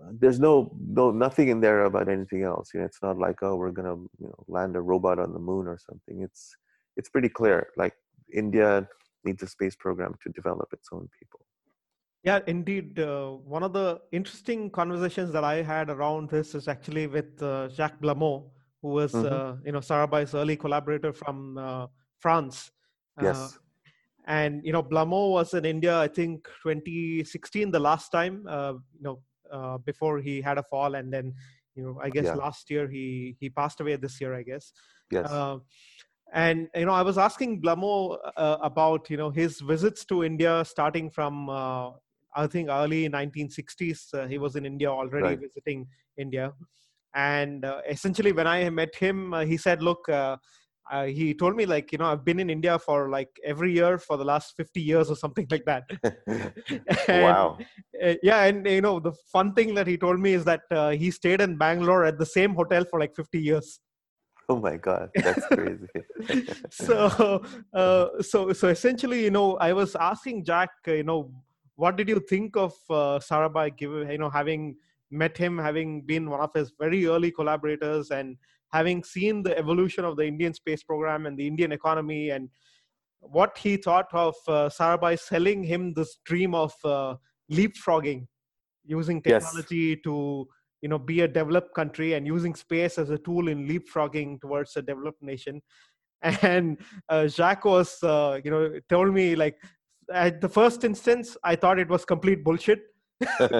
uh, there's no no nothing in there about anything else. You know, it's not like oh we're going to you know land a robot on the moon or something. It's it's pretty clear. Like India needs a space program to develop its own people. Yeah, indeed. Uh, one of the interesting conversations that I had around this is actually with uh, Jacques Blamont, who was, mm-hmm. uh, you know, Sarabhai's early collaborator from uh, France. Uh, yes. and you know, Blameau was in India, I think, 2016, the last time. Uh, you know, before he had a fall, and then, you know, I guess yeah. last year he he passed away. This year, I guess. Yes and you know i was asking Blamont uh, about you know his visits to india starting from uh, I think early 1960s. Uh, he was in India already right. visiting India, and uh, essentially when I met him, uh, he said, "Look." Uh, uh, he told me like you know i've been in india for like every year for the last 50 years or something like that <laughs> <laughs> and, wow uh, yeah and you know the fun thing that he told me is that he stayed in bangalore at the same hotel for like 50 years oh my god that's crazy <laughs> so uh, so so essentially you know i was asking Jacques you know what did you think of uh, Sarabhai, you know having met him, having been one of his very early collaborators, and having seen the evolution of the Indian space program and the Indian economy, and what he thought of uh, Sarabhai selling him this dream of uh, leapfrogging, using technology yes. to you know be a developed country and using space as a tool in leapfrogging towards a developed nation <laughs> and uh, Jacques was, uh, you know, told me like at the first instance, I thought it was complete bullshit. <laughs> but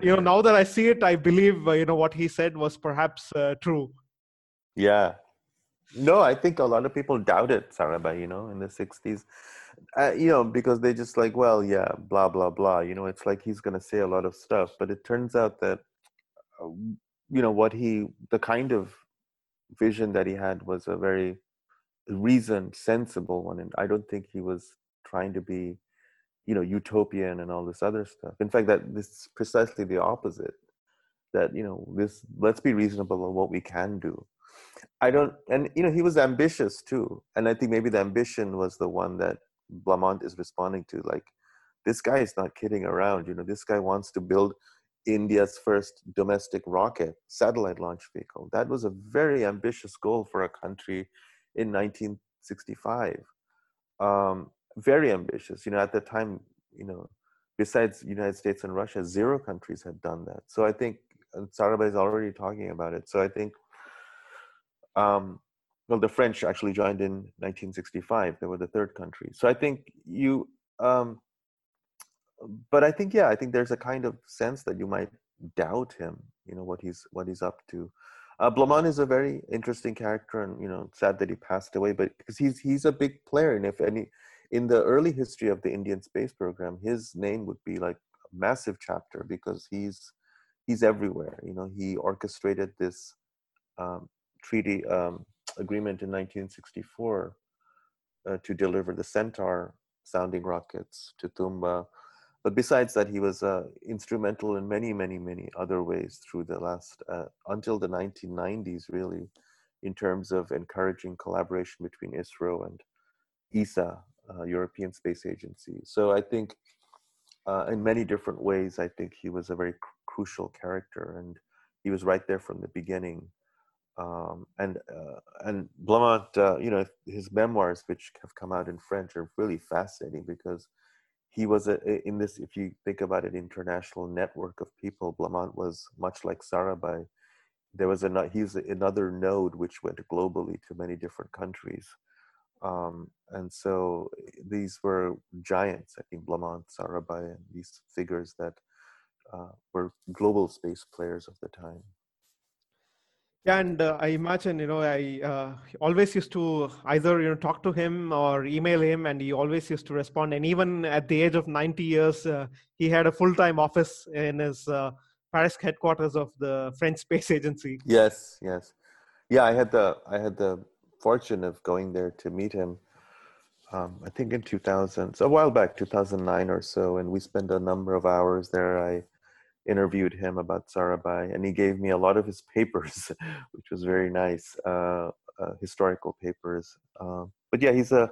you know, now that I see it, I believe uh, you know what he said was perhaps uh, true. Yeah, no, I think a lot of people doubted Sarabhai. You know, in the '60s, uh, you know, because they just like, well, yeah, blah blah blah. You know, it's like he's going to say a lot of stuff, but it turns out that, uh, you know, what he, the kind of vision that he had was a very reasoned, sensible one. And I don't think he was trying to be, you know, utopian and all this other stuff. In fact, that this is precisely the opposite. That you know, this let's be reasonable on what we can do. I don't, and you know, he was ambitious too, and I think maybe the ambition was the one that Blamont is responding to. Like, this guy is not kidding around. You know, this guy wants to build India's first domestic rocket satellite launch vehicle. That was a very ambitious goal for a country in 1965. Um, very ambitious. You know, at the time, you know, besides United States and Russia, zero countries had done that. So I think Sarabhai is already talking about it. So I think, um, well, the French actually joined in 1965. They were the third country. So I think you, um, but I think yeah, I think there's a kind of sense that you might doubt him. You know what he's what he's up to. Uh, Blamont is a very interesting character, and you know, sad that he passed away. But because he's he's a big player, and if any, in the early history of the Indian space program, his name would be like a massive chapter because he's he's everywhere. You know, he orchestrated this um, treaty um, agreement in 1964 uh, to deliver the Centaure sounding rockets to Thumba but besides that, he was uh, instrumental in many, many, many other ways through the last, uh, until the 1990s, really, in terms of encouraging collaboration between ISRO and ESA, uh, European Space Agency. So I think uh, in many different ways, I think he was a very cr- crucial character and he was right there from the beginning. Um, and uh, and Blamont, uh, you know, his memoirs, which have come out in French, are really fascinating because he was a, in this. If you think about it, international network of people, Blamont was much like Sarabhai. There was a he's another node which went globally to many different countries. Um, and so these were giants, I think Blamont, Sarabhai, and these figures that uh, were global space players of the time. Yeah, and uh, I imagine, you know, I uh, always used to either, you know, talk to him or email him, and he always used to respond. And even at the age of 90 years, uh, he had a full-time office in his uh, Paris headquarters of the French <laughs> Space Agency. Yes, yes, yeah. I had the I had the fortune of going there to meet him. Um, I think in 2000, so a while back, 2009 or so, and we spent a number of hours there. I interviewed him about Sarabhai, and he gave me a lot of his papers, <laughs> which was very nice, uh, uh, historical papers. Um, but yeah, he's a,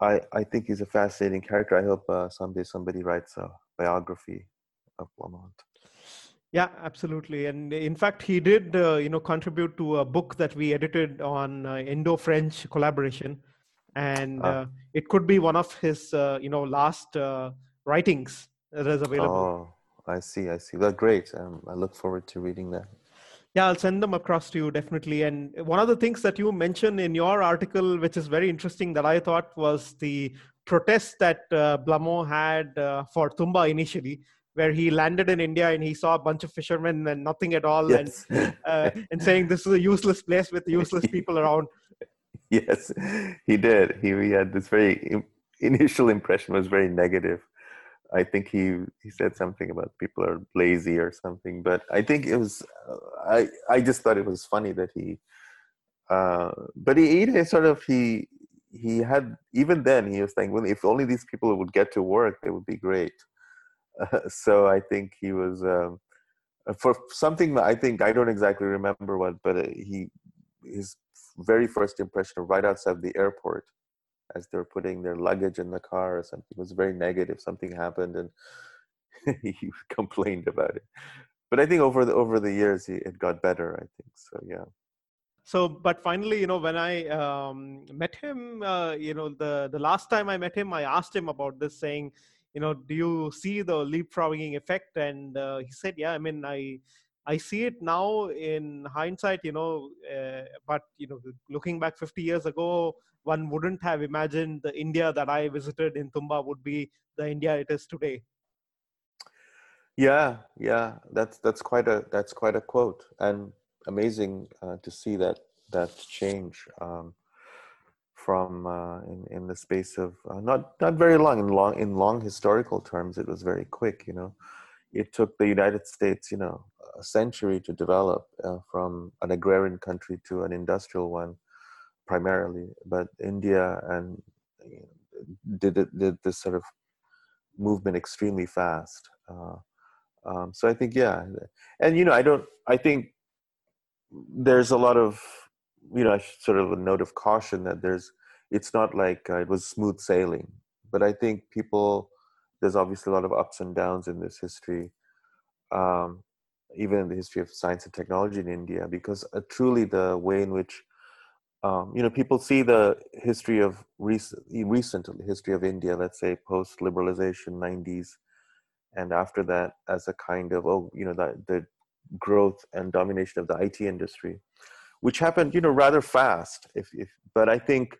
I, I think he's a fascinating character. I hope uh, someday somebody writes a biography of Blamont. Yeah, absolutely. And in fact, he did, uh, you know, contribute to a book that we edited on uh, Indo-French collaboration, and ah. uh, it could be one of his, uh, you know, last uh, writings that is available. Oh, I see. I see. That's great. Um, I look forward to reading that. Yeah, I'll send them across to you definitely. And one of the things that you mentioned in your article, which is very interesting, that I thought was the protest that uh, Blamont had uh, for Thumba initially, where he landed in India and he saw a bunch of fishermen and nothing at all, yes. and <laughs> uh, and saying this is a useless place with useless <laughs> people around. Yes, he did. He, he had this very initial impression was very negative. I think he he said something about people are lazy or something, but I think it was uh, I I just thought it was funny that he. Uh, but he, he sort of he he had even then he was thinking well if only these people would get to work it would be great uh, <laughs> so i think he was um, for something i think i don't exactly remember what but uh, he his very first impression right outside the airport as they're putting their luggage in the car or something. It was very negative. Something happened and <laughs> he <laughs> complained about it. But I think over the over the years it got better. I think so. Yeah. So, but finally, you know, when I um, met him, uh, you know, the the last time I met him, I asked him about this, saying, you know, do you see the leapfrogging effect? And uh, he said, yeah. I mean, I I see it now in hindsight, you know, uh, but you know, looking back 50 years ago, one wouldn't have imagined the India that I visited in Thumba would be the India it is today. Yeah, yeah, that's that's quite a that's quite a quote, and amazing uh, to see that that change um, from uh, in in the space of uh, not not very long in long in long historical terms. It was very quick, you know. It took the United States, you know, a century to develop uh, from an agrarian country to an industrial one primarily, but India and you know, did did this sort of movement extremely fast. Uh, um, so I think yeah, and you know I don't I think there's a lot of you know sort of a note of caution that there's it's not like uh, it was smooth sailing, but I think people there's obviously a lot of ups and downs in this history. Um, even in the history of science and technology in India, because uh, truly the way in which um, you know, people see the history of recent, recent history of India, let's say post liberalization 90s, and after that as a kind of, oh, you know, the, the growth and domination of the IT industry, which happened, you know, rather fast. If, if but I think,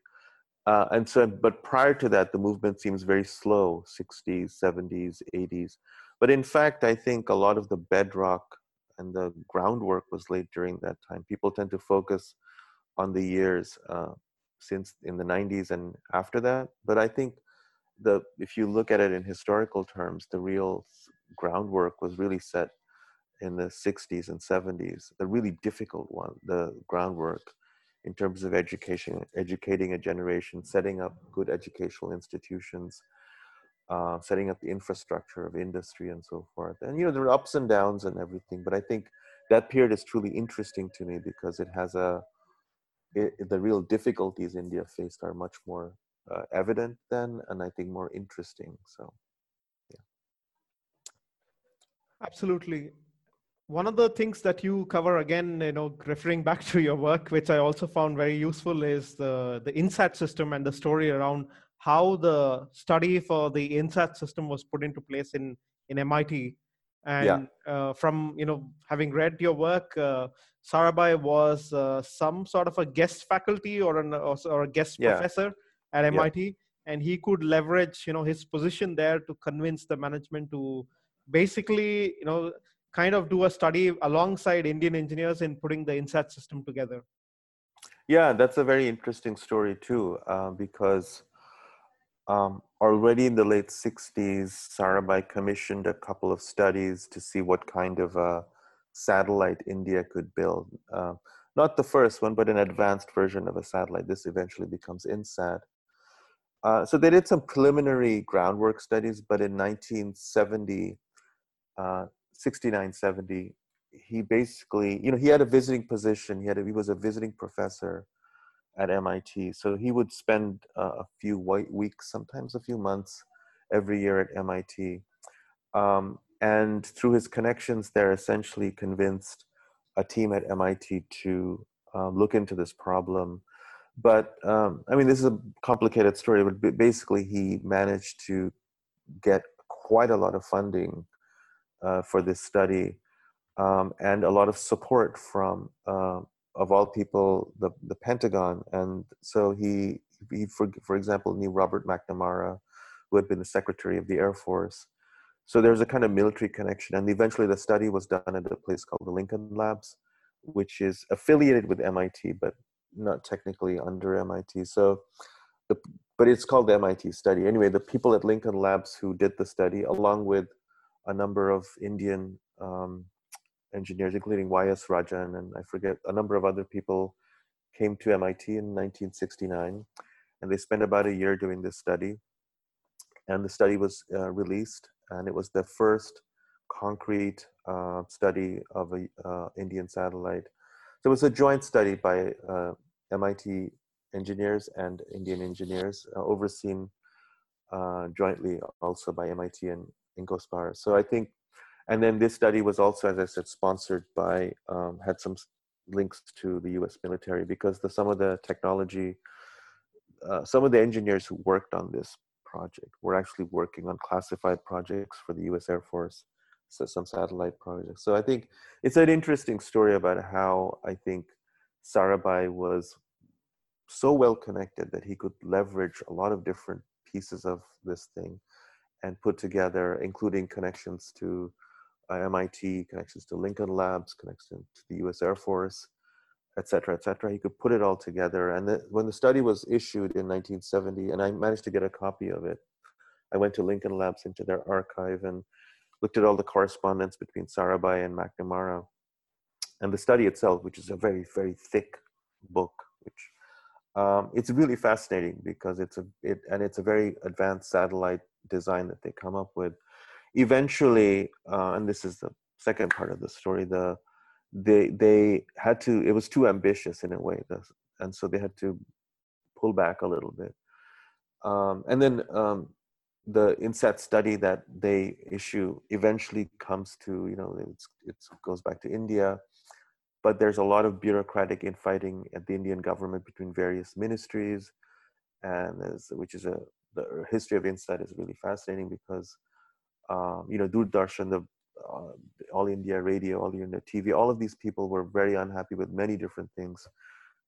uh, and so, but prior to that, the movement seems very slow, 60s, 70s, 80s. But in fact, I think a lot of the bedrock and the groundwork was laid during that time. People tend to focus on the years uh, since in the 90s and after that but i think the if you look at it in historical terms the real groundwork was really set in the 60s and 70s the really difficult one the groundwork in terms of education educating a generation setting up good educational institutions uh, setting up the infrastructure of industry and so forth and you know there are ups and downs and everything but i think that period is truly interesting to me because it has a it, the real difficulties India faced are much more uh, evident then, and I think more interesting. So, yeah. Absolutely. One of the things that you cover again, you know, referring back to your work, which I also found very useful, is the the INSAT system and the story around how the study for the INSAT system was put into place in in MIT. And yeah. uh, from you know having read your work, uh, Sarabhai was uh, some sort of a guest faculty or an or, or a guest yeah. professor at MIT, yeah. and he could leverage you know his position there to convince the management to basically you know kind of do a study alongside Indian engineers in putting the INSAT system together. Yeah, that's a very interesting story too, uh, because um, already in the late 60s, Sarabhai commissioned a couple of studies to see what kind of a satellite India could build. Uh, not the first one, but an advanced version of a satellite. This eventually becomes INSAT. Uh, so they did some preliminary groundwork studies, but in 1970, uh, 69, 70, he basically, you know, he had a visiting position. He had a, he was a visiting professor at MIT. So he would spend uh, a few white weeks, sometimes a few months every year at MIT. Um, and through his connections there, essentially convinced a team at MIT to uh, look into this problem. But um, I mean, this is a complicated story, but basically, he managed to get quite a lot of funding uh, for this study um, and a lot of support from uh, of all people, the, the Pentagon. And so he, he for, for example, knew Robert McNamara, who had been the Secretary of the Air Force. So there's a kind of military connection. And eventually the study was done at a place called the Lincoln Labs, which is affiliated with MIT, but not technically under MIT. So, the, but it's called the MIT study. Anyway, the people at Lincoln Labs who did the study, along with a number of Indian um, engineers, including Y.S. Rajan and I forget a number of other people, came to MIT in 1969, and they spent about a year doing this study. And the study was uh, released, and it was the first concrete uh, study of a uh, Indian satellite. So it was a joint study by uh, MIT engineers and Indian engineers, uh, overseen uh, jointly also by MIT and INCOSPAR. So I think and then this study was also, as I said, sponsored by, um, had some links to the US military because the, some of the technology, uh, some of the engineers who worked on this project were actually working on classified projects for the US Air Force, so some satellite projects. So I think it's an interesting story about how I think Sarabhai was so well connected that he could leverage a lot of different pieces of this thing and put together, including connections to MIT, connections to Lincoln Labs, connections to the U.S. Air Force, et cetera, et cetera. He could put it all together. And the, when the study was issued in 1970, and I managed to get a copy of it, I went to Lincoln Labs into their archive and looked at all the correspondence between Sarabhai and McNamara. And the study itself, which is a very, very thick book, which um, it's really fascinating because it's a it and it's a very advanced satellite design that they come up with eventually, uh, and this is the second part of the story, the they they had to it was too ambitious in a way, and so they had to pull back a little bit. Um, and then um, the INSAT study that they issue eventually comes to you know it's it goes back to India, but there's a lot of bureaucratic infighting at the Indian government between various ministries, and which is a the history of INSAT is really fascinating because um, you know, Doordarshan, the uh, All India Radio, All India TV, all of these people were very unhappy with many different things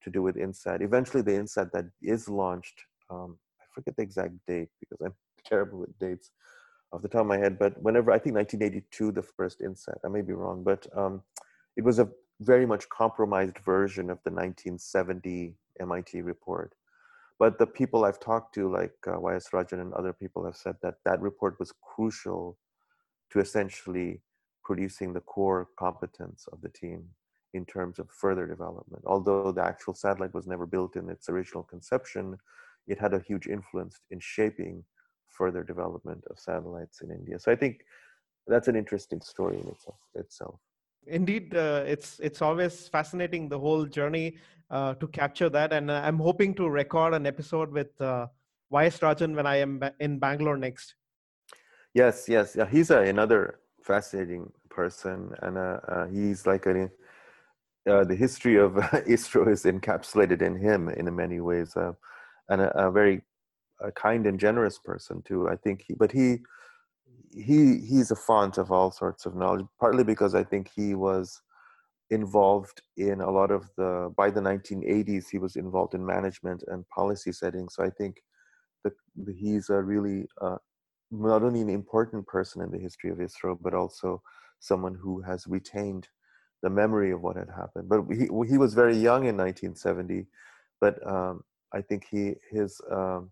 to do with INSAT. Eventually, the INSAT that is launched, um, I forget the exact date because I'm <laughs> terrible with dates off the top of my head, but whenever, I think 1982, the first INSAT, I may be wrong, but um, it was a very much compromised version of the 1970 MIT report. But the people I've talked to, like uh, Y.S. Rajan and other people, have said that that report was crucial to essentially producing the core competence of the team in terms of further development. Although the actual satellite was never built in its original conception, it had a huge influence in shaping further development of satellites in India. So I think that's an interesting story in itself. itself. Indeed, uh, it's it's always fascinating the whole journey uh, to capture that. And uh, I'm hoping to record an episode with uh. Rajan when I am in Bangalore next. Yes, yes, yeah, he's a, another fascinating person, and uh, uh, he's like a, uh, the history of <laughs> ISRO is encapsulated in him in many ways, and a, a very a kind and generous person too. I think he, but he he he's a font of all sorts of knowledge. Partly because I think he was involved in a lot of the by the 1980s he was involved in management and policy setting. So I think that he's a really uh, not only an important person in the history of ISRO, but also someone who has retained the memory of what had happened. But he he was very young in 1970, but um, I think he his um,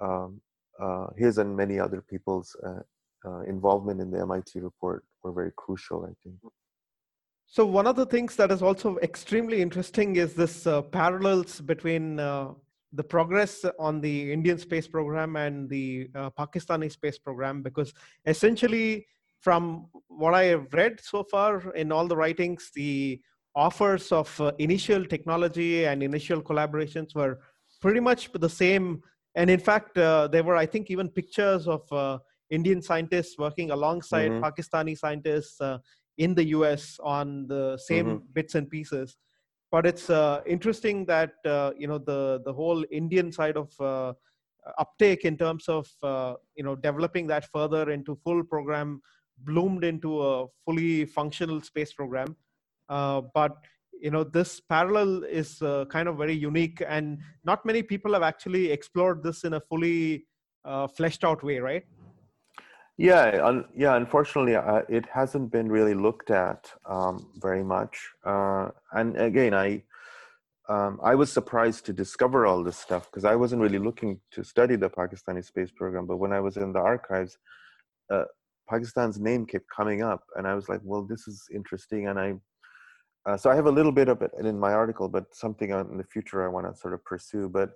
um, uh, his and many other people's uh, uh, involvement in the MIT report were very crucial. I think. So one of the things that is also extremely interesting is this uh, parallels between uh, the progress on the Indian space program and the uh, Pakistani space program, because essentially, from what I have read so far in all the writings, the offers of uh, initial technology and initial collaborations were pretty much the same. And in fact, uh, there were, I think, even pictures of Indian scientists working alongside mm-hmm. Pakistani scientists uh, in the US on the same mm-hmm. bits and pieces but it's uh, interesting that uh, you know the the whole Indian side of uh, uptake in terms of uh, you know developing that further into full program bloomed into a fully functional space program. Uh, but you know this parallel is uh, kind of very unique, and not many people have actually explored this in a fully fleshed out way, right? Yeah, un, yeah. Unfortunately, uh, it hasn't been really looked at um, very much. Uh, and again, I um, I was surprised to discover all this stuff because I wasn't really looking to study the Pakistani space program. But when I was in the archives, uh, Pakistan's name kept coming up, and I was like, "Well, this is interesting." And I uh, so I have a little bit of it in my article, but something in the future I want to sort of pursue. But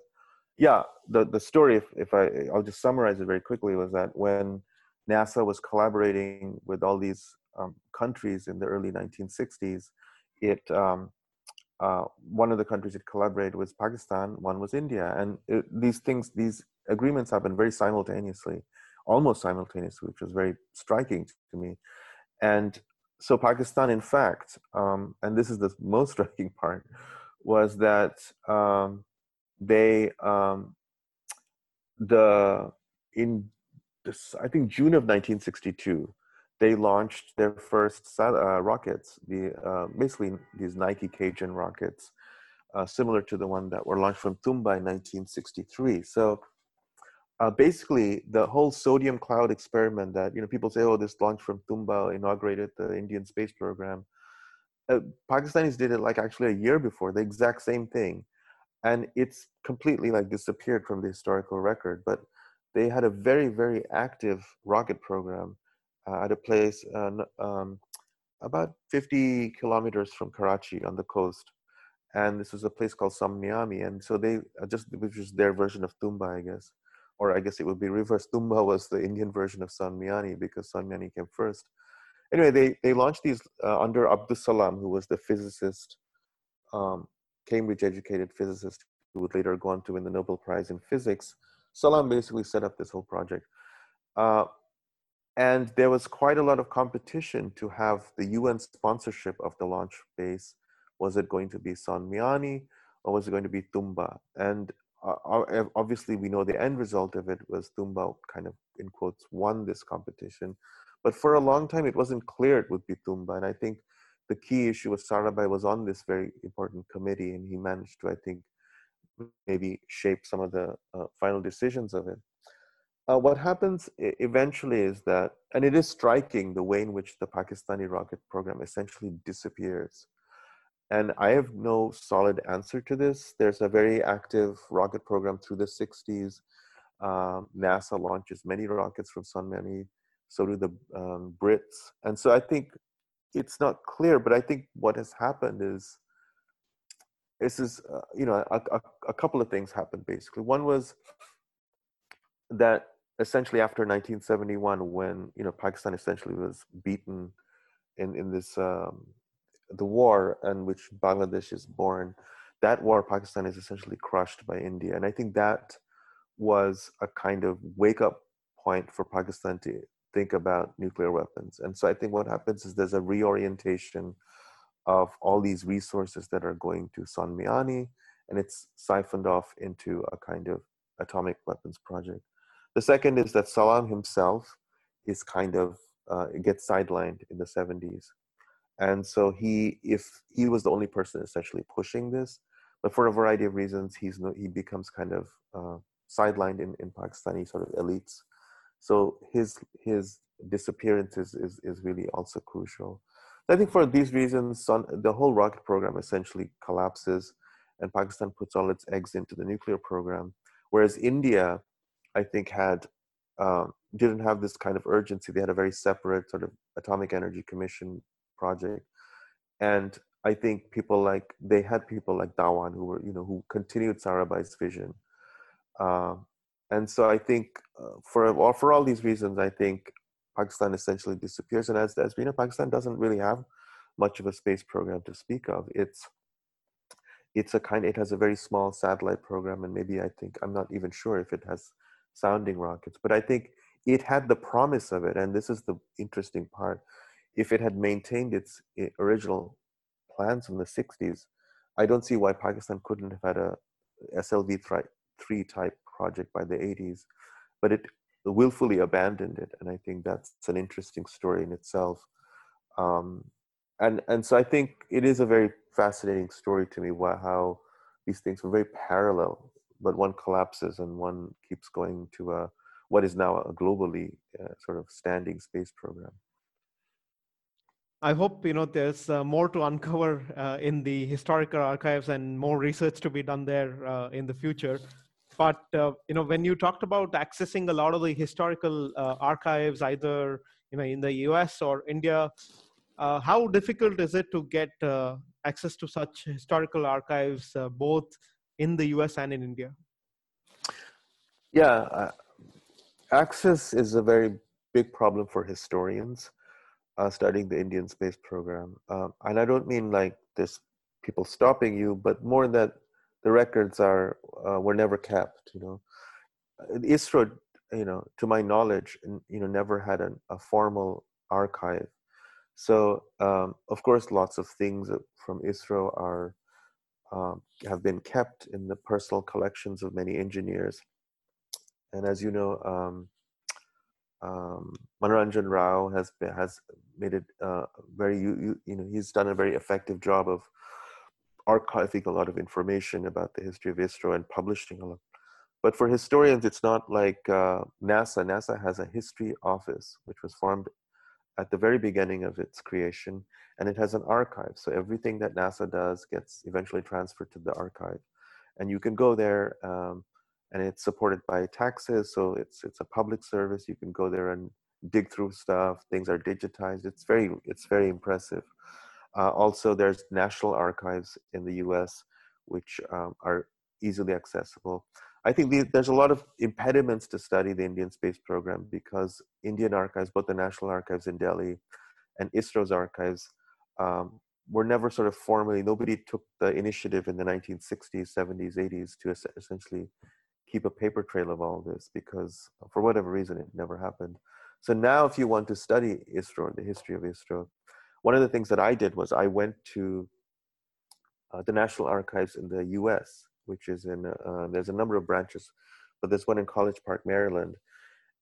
yeah, the the story, if, if I I'll just summarize it very quickly, was that when NASA was collaborating with all these um, countries in the early 1960s. It um, uh, one of the countries it collaborated with was Pakistan, one was India, and it, these things, these agreements happened very simultaneously, almost simultaneously, which was very striking to me. And so Pakistan, in fact, um, and this is the <laughs> most striking part, was that um, they um, the in this, I think June of 1962, they launched their first uh, rockets, the uh, basically these Nike Cajun rockets, uh, similar to the one that were launched from Thumba in 1963. So uh, basically, the whole sodium cloud experiment that you know people say, oh, this launch from Thumba inaugurated the Indian space program. Uh, Pakistanis did it like actually a year before, the exact same thing, and it's completely like disappeared from the historical record. But they had a very very active rocket program uh, at a place uh, um, about 50 kilometers from Karachi on the coast, and this was a place called Sonmiani, and so they uh, just which was their version of Thumba, I guess, or I guess it would be reverse. Thumba was the Indian version of Sonmiani because Sonmiani came first. Anyway, they they launched these uh, under Abdus Salam, who was the physicist, um, Cambridge-educated physicist who would later go on to win the Nobel Prize in physics Salam basically set up this whole project. Uh, and there was quite a lot of competition to have the UN sponsorship of the launch base. Was it going to be Sonmiani or was it going to be Thumba? And uh, obviously, we know the end result of it was Thumba kind of, in quotes, won this competition. But for a long time, it wasn't clear it would be Thumba. And I think the key issue was Sarabhai was on this very important committee, and he managed to, I think, maybe shape some of the uh, final decisions of it. Uh, what happens eventually is that, and it is striking the way in which the Pakistani rocket program essentially disappears. And I have no solid answer to this. There's a very active rocket program through the 60s. Um, NASA launches many rockets from Sonmiani, so do the um, Brits. And so I think it's not clear, but I think what has happened is this is uh, you know a, a, a, couple of things happened basically. One was that essentially after 1971 when you know pakistan essentially was beaten in in this um, the war in which bangladesh is born that war pakistan is essentially crushed by india. And i think that was a kind of wake up point for pakistan to think about nuclear weapons. And so i think what happens is there's a reorientation of all these resources that are going to Sonmiani, and it's siphoned off into a kind of atomic weapons project. The second is that Salam himself is kind of uh, gets sidelined in the 70s, and so he, if he was the only person essentially pushing this, but for a variety of reasons, he's no, he becomes kind of uh, sidelined in, in Pakistani sort of elites. So his his disappearance is, is, is really also crucial. I think for these reasons, the whole rocket program essentially collapses, and Pakistan puts all its eggs into the nuclear program. Whereas India, I think, had uh, didn't have this kind of urgency. They had a very separate sort of atomic energy commission project, and I think people like they had people like Dhawan who were you know who continued Sarabhai's vision. Uh, and so I think uh, for for all these reasons, I think Pakistan essentially disappears. And as, as we know, Pakistan doesn't really have much of a space program to speak of. It's it's a kind it has a very small satellite program and maybe i think i'm not even sure if it has sounding rockets but i think it had the promise of it and this is the interesting part if it had maintained its original plans from the 60s i don't see why pakistan couldn't have had a slv3 type project by the 80s but it willfully abandoned it and i think that's an interesting story in itself um, and and so i think it is a very fascinating story to me what, how these things were very parallel but one collapses and one keeps going to a what is now a globally uh, sort of standing space program I hope you know there's uh, more to uncover uh, in the historical archives and more research to be done there uh, in the future. But uh, you know, when you talked about accessing a lot of the historical uh, archives, either you know in the U.S. or India, uh, how difficult is it to get uh, access to such historical archives, uh, both in the U.S. and in India? Yeah, uh, access is a very big problem for historians studying the Indian space program, um, and I don't mean like there's people stopping you, but more that the records are uh, were never kept. You know, ISRO, you know, to my knowledge, you know, never had an, a formal archive. So um, of course, lots of things from ISRO are um, have been kept in the personal collections of many engineers. And as you know, um, um, Rao has has made it uh, very you, you know he's done a very effective job of archiving a lot of information about the history of ISRO and publishing a lot. But for historians, it's not like uh, NASA. NASA has a history office, which was formed at the very beginning of its creation, and it has an archive. So everything that NASA does gets eventually transferred to the archive, and you can go there, um, and it's supported by taxes. So it's it's a public service. You can go there and dig through stuff. Things are digitized. It's very it's very impressive. Uh, also, there's national archives in the US, which um, are easily accessible. I think the, there's a lot of impediments to study the Indian space program because Indian archives, both the National Archives in Delhi and ISRO's archives, um, were never sort of formally, nobody took the initiative in the 1960s, 70s, 80s to essentially keep a paper trail of all this because for whatever reason it never happened. So now if you want to study ISRO, the history of ISRO, one of the things that I did was I went to uh, the National Archives in the U.S., which is in uh, there's a number of branches, but there's one in College Park, Maryland,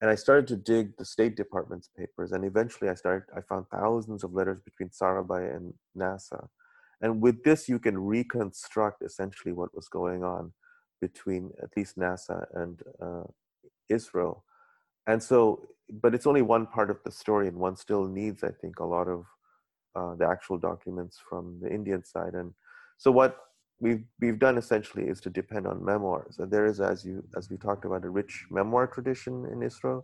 and I started to dig the State Department's papers, and eventually I started I found thousands of letters between Sarabhai and NASA, and with this you can reconstruct essentially what was going on between at least NASA and uh, ISRO, and so but it's only one part of the story, and one still needs I think a lot of uh, the actual documents from the Indian side. And so what we've we've done essentially is to depend on memoirs. And there is, as you as we talked about, a rich memoir tradition in ISRO,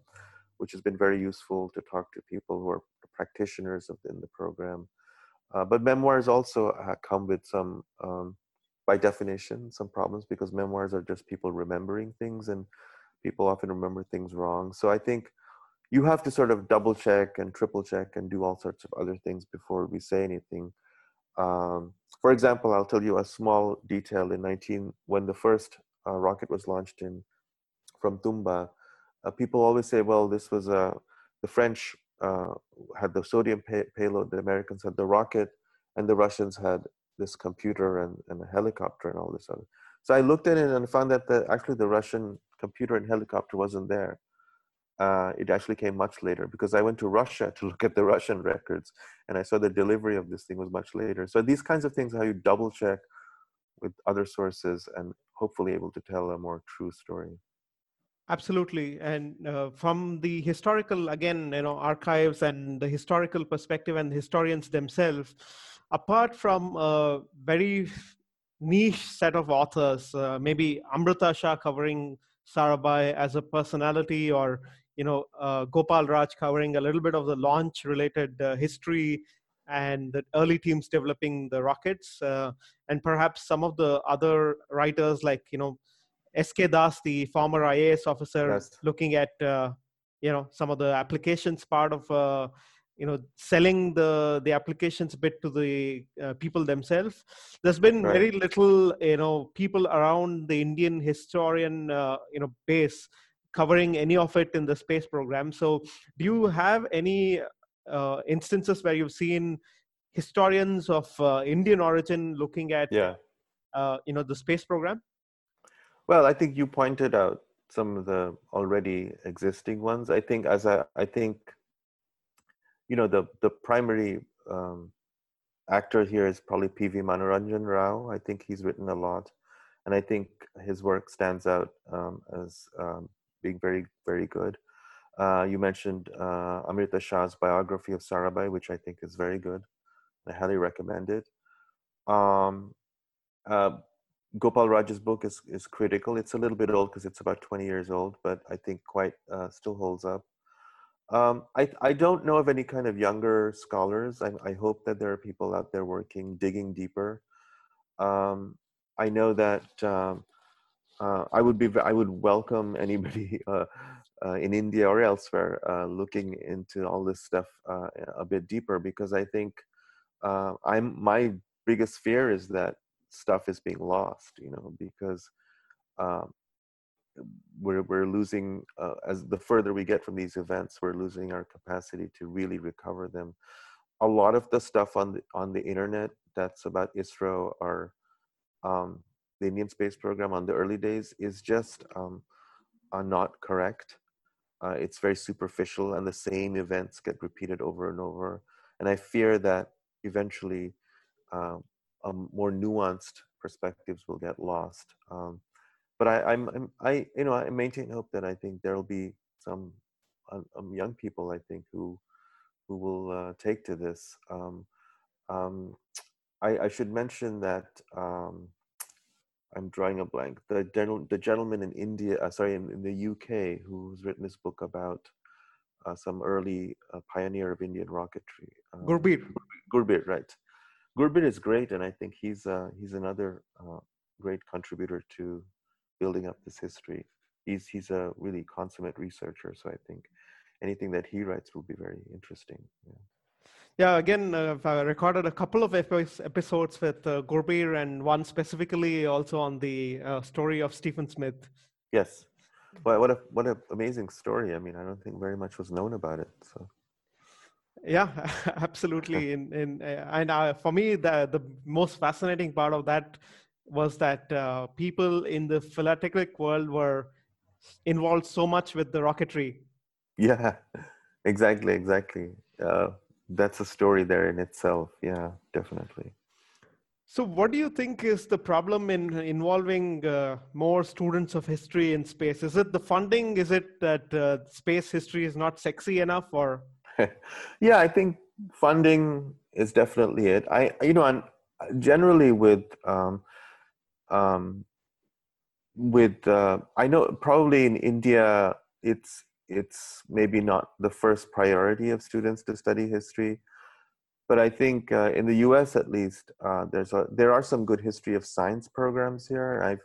which has been very useful to talk to people who are practitioners of in the program. Uh, but memoirs also uh, come with some, um, by definition, some problems because memoirs are just people remembering things, and people often remember things wrong. So I think you have to sort of double check and triple check and do all sorts of other things before we say anything. Um, for example, I'll tell you a small detail. In 19, when the first uh, rocket was launched in from Thumba, uh, people always say, "Well, this was a uh, the French uh, had the sodium pay- payload, the Americans had the rocket, and the Russians had this computer and, and a helicopter and all this other." So I looked at it and found that the, actually the Russian computer and helicopter wasn't there. Uh, it actually came much later because I went to Russia <laughs> to look at the Russian records and I saw the delivery of this thing was much later. So these kinds of things, how you double check with other sources and hopefully able to tell a more true story. Absolutely, and uh, from the historical, again, you know, archives and the historical perspective and the historians themselves, apart from a very niche set of authors, uh, maybe Amrita Shah covering Sarabhai as a personality, or you know, uh, Gopal Raj covering a little bit of the launch-related uh, history and the early teams developing the rockets, uh, and perhaps some of the other writers like you know S.K. Das, the former IAS officer, yes. looking at uh, you know some of the applications part of uh, you know selling the the applications bit to the uh, people themselves. There's been right. very little you know people around the Indian historian uh, you know base covering any of it in the space program. So, do you have any uh, instances where you've seen historians of uh, Indian origin looking at yeah. you know the space program? Well, I think you pointed out some of the already existing ones. I think as I, I think, you know, the the primary um, actor here is probably P.V. Manoranjan Rao. I think he's written a lot, and I think his work stands out um, as um, being very very good. Uh, you mentioned uh, Amrita Shah's biography of Sarabhai, which I think is very good. I highly recommend it. Um, uh, Gopal Raj's book is, is critical. It's a little bit old because it's about 20 years old, but I think quite uh, still holds up. Um, I, I don't know of any kind of younger scholars. I, I hope that there are people out there working, digging deeper. Um, I know that um, uh, I would be I would welcome anybody <laughs> uh, uh, in India or elsewhere uh, looking into all this stuff uh, a bit deeper because I think uh, I'm my biggest fear is that stuff is being lost you know because um, we're we're losing as the further we get from these events we're losing our capacity to really recover them. A lot of the stuff on the on the internet that's about isro are um, the indian space program on the early days is just um, uh, not correct uh, it's very superficial and the same events get repeated over and over and i fear that eventually um, more nuanced perspectives will get lost. Um, but I, I'm, I'm, i you know, I maintain hope that I think there will be some um, um, young people, I think, who, who will uh, take to this. Um, I, I, should mention that I'm drawing a blank. The, gentle, the gentleman in India, uh, sorry, in, in, the UK, who's written this book about uh, some early uh, pioneer of Indian rocketry. Gurbir. Gurbir, right. Gurbir is great, and I think he's uh, he's another uh, great contributor to building up this history. He's he's a really consummate researcher, so I think anything that he writes will be very interesting. Yeah. Yeah, again, uh, I've recorded a couple of episodes with uh, Gurbir and one specifically also on the uh, story of Stephen Smith. Yes. Well, what a what an amazing story. I mean, I don't think very much was known about it. So yeah <laughs> absolutely <laughs> in, in uh, and uh, for me the the most fascinating part of that was that uh, people in the philatelic world were involved so much with the rocketry yeah <laughs> exactly exactly uh, that's a story there in itself. Yeah definitely. So what do you think is the problem in involving uh, more students of history in space? Is it the funding? Is it that uh, space history is not sexy enough or? <laughs> Yeah, I think funding is definitely it. I, you know, and generally with, um, um, with, uh, I know probably in India, it's, it's maybe not the first priority of students to study history, but I think uh, in the U.S. at least, uh, there's a, there are some good history of science programs here. I've,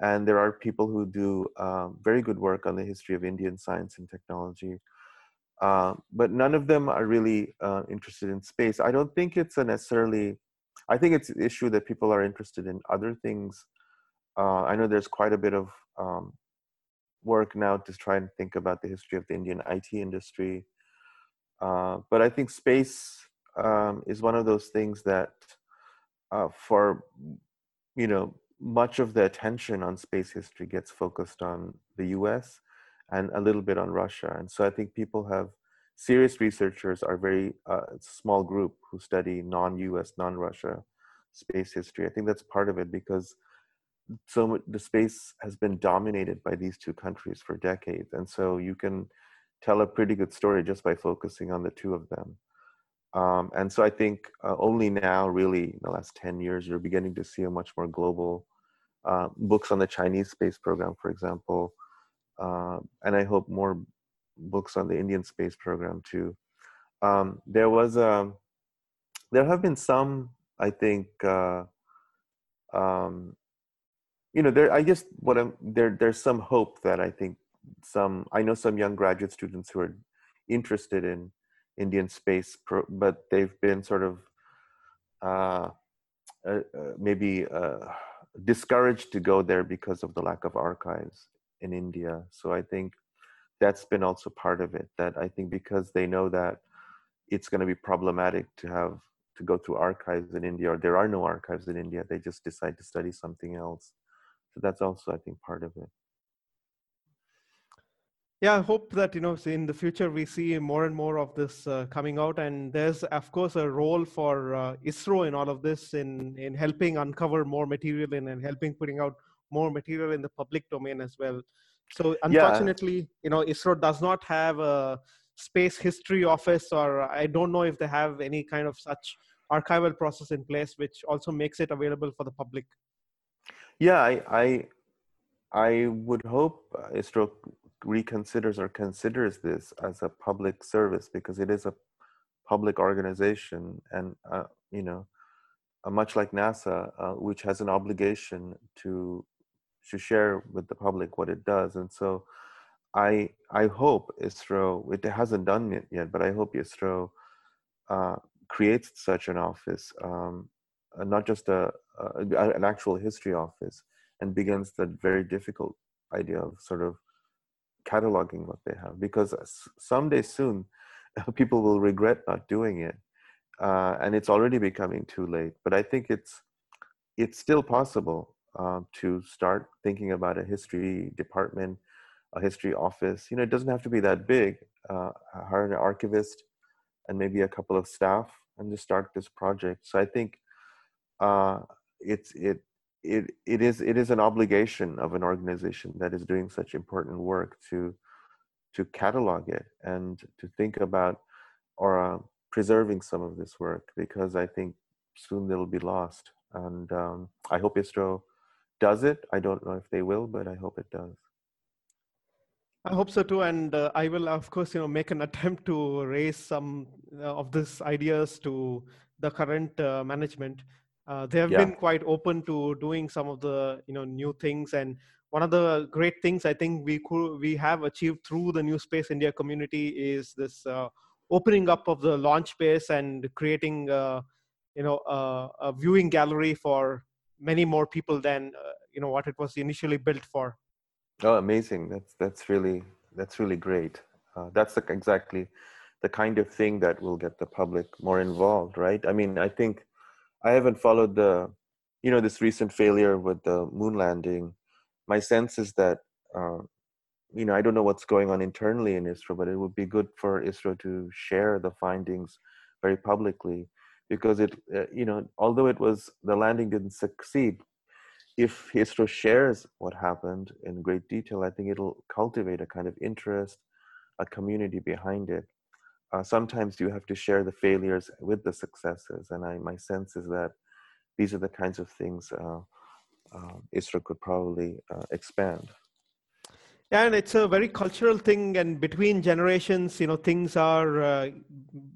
and there are people who do um, very good work on the history of Indian science and technology. Uh, but none of them are really uh, interested in space. I don't think it's a necessarily, I think it's an issue that people are interested in other things. Uh, I know there's quite a bit of um, work now to try and think about the history of the Indian IT industry. Uh, but I think space um, is one of those things that uh, for, you know, much of the attention on space history gets focused on the US and a little bit on Russia. And so I think people have serious researchers are very uh, small group who study non-US, non-Russia space history. I think that's part of it because so the space has been dominated by these two countries for decades, and so you can tell a pretty good story just by focusing on the two of them. Um, and so I think uh, only now, really, in the last 10 years, you're beginning to see a much more global uh, books on the Chinese space program, for example. Uh, and I hope more books on the Indian space program too. Um, there was a, um, there have been some, I think, uh, um, you know, there. I guess what I'm there. There's some hope that I think some. I know some young graduate students who are interested in Indian space, pro, but they've been sort of uh, uh, uh, maybe uh, discouraged to go there because of the lack of archives in India. So I think that's been also part of it. That I think because they know that it's going to be problematic to have to go through archives in India, or there are no archives in India, they just decide to study something else. So that's also, I think, part of it. Yeah i hope that you know in the future we see more and more of this uh, coming out and there's of course a role for uh, isro in all of this in in helping uncover more material and, and helping putting out more material in the public domain as well. So unfortunately yeah. you know isro does not have a space history office or i don't know if they have any kind of such archival process in place which also makes it available for the public yeah i i, I would hope isro reconsiders or considers this as a public service because it is a public organization and uh, you know uh, much like nasa uh, which has an obligation to to share with the public what it does. And so i i hope isro it hasn't done it yet but i hope isro uh, creates such an office um, uh, not just a, an actual history office and begins the very difficult idea of sort of cataloging what they have. Because someday soon <laughs> people will regret not doing it uh, and it's already becoming too late. But i think it's it's still possible uh, to start thinking about a history department a history office. You know it doesn't have to be that big. Uh, hire an archivist and maybe a couple of staff and just start this project. So i think uh, it's it it it is it is an obligation of an organization that is doing such important work to to catalog it and to think about or uh, preserving some of this work because I think soon they'll be lost. And um, I hope ISRO does it. I don't know if they will, but I hope it does. I hope so too, and uh, I will, of course, you know, make an <laughs> attempt to raise some uh, of these ideas to the current uh, management uh, they have yeah. been quite open to doing some of the you know new things and one of the great things i think we could we have achieved through the new space india community is this uh, opening up of the launch space and creating uh, you know uh, a viewing gallery for many more people than uh, you know what it was initially built for. Oh amazing. That's that's really that's really great. Uh, that's the, exactly the kind of thing that will get the public more involved right? I mean i think I haven't followed the, you know, this recent failure with the moon landing. My sense is that, uh, you know, I don't know what's going on internally in ISRO, but it would be good for ISRO to share the findings very publicly because it, uh, you know, although it was the landing didn't succeed, if ISRO shares what happened in great detail, I think it'll cultivate a kind of interest, a community behind it uh, sometimes you have to share the failures with the successes. And I, my sense is that these are the kinds of things uh, uh, could probably uh, expand. Yeah, and it's a very cultural thing, and between generations, you know, things are uh,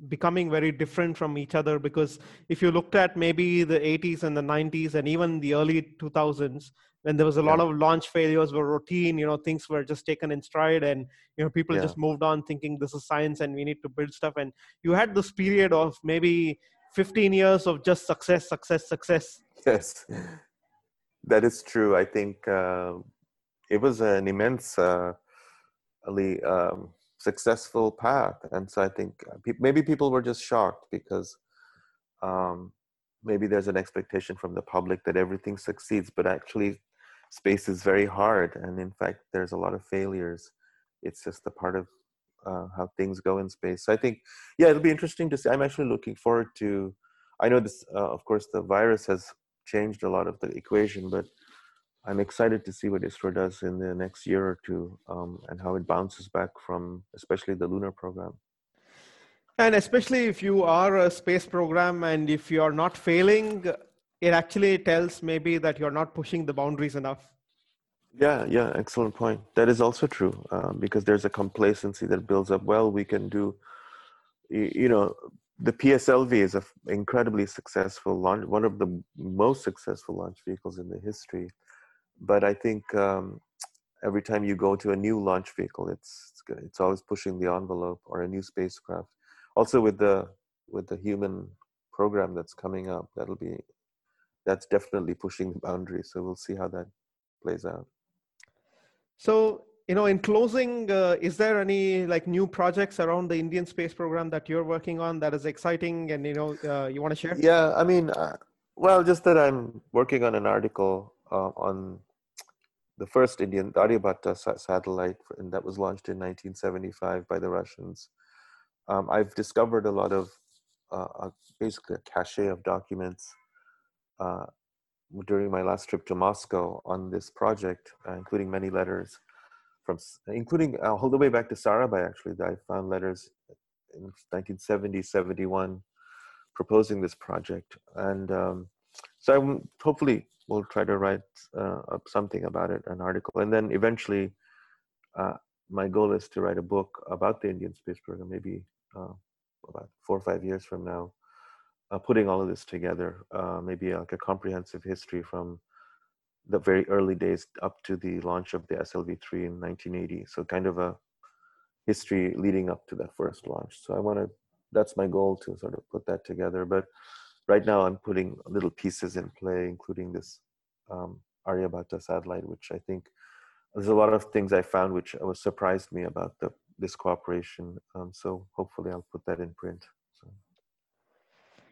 becoming very different from each other. Because if you looked at maybe the 80s and the 90s, and even the early 2000s, when there was a lot of launch failures were routine you know things were just taken in stride and you know people yeah. just moved on thinking this is science and we need to build stuff and you had this period of maybe 15 years of just success success success yes <laughs> that is true i think uh, it was an immense uh, um, successful path and so i think uh, maybe people were just shocked because um, maybe there's an expectation from the public that everything succeeds, but actually, space is very hard, and in fact, there's a lot of failures. It's just a part of uh, how things go in space. So I think, yeah, it'll be interesting to see. I'm actually looking forward to. I know this, uh, of course, the virus has changed a lot of the equation, but I'm excited to see what ISRO does in the next year or two um, and how it bounces back from, especially the lunar program. And especially if you are a space program and if you are not failing, it actually tells maybe that you're not pushing the boundaries enough. Yeah, yeah, excellent point. That is also true um, because there's a complacency that builds up. Well, we can do, you, you know, the PSLV is an incredibly successful launch, one of the most successful launch vehicles in the history. But I think um, every time you go to a new launch vehicle, it's it's it's always pushing the envelope or a new spacecraft. Also with the with the human program that's coming up, that'll be that's definitely pushing the boundaries. So we'll see how that plays out. So you know in closing uh, is there any like new projects around the indian space program that you're working on that is exciting and you know uh, you want to share yeah i mean uh, well just that i'm working on an article uh, on the first indian aryabhata satellite and that was launched in 1975 by the russians um, i've discovered a lot of uh, basically a cache of documents uh, during my last trip to moscow on this project including many letters from including uh, all the way back to Sarabhai. Actually, that I found letters in 1970, 71, proposing this project, and um, so I'm, hopefully we'll try to write uh, up something about it, an article, and then eventually, uh, my goal is to write a book about the Indian space program, maybe uh, about four or five years from now. Uh, putting all of this together, uh, maybe like a comprehensive history from the very early days up to the launch of the SLV3 in 1980. So kind of a history leading up to that first launch. So I want to, that's my goal to sort of put that together. But right now I'm putting little pieces in play, including this um, Aryabhata satellite, which I think there's a lot of things I found which was surprised me about the this cooperation. Um, so hopefully I'll put that in print. So.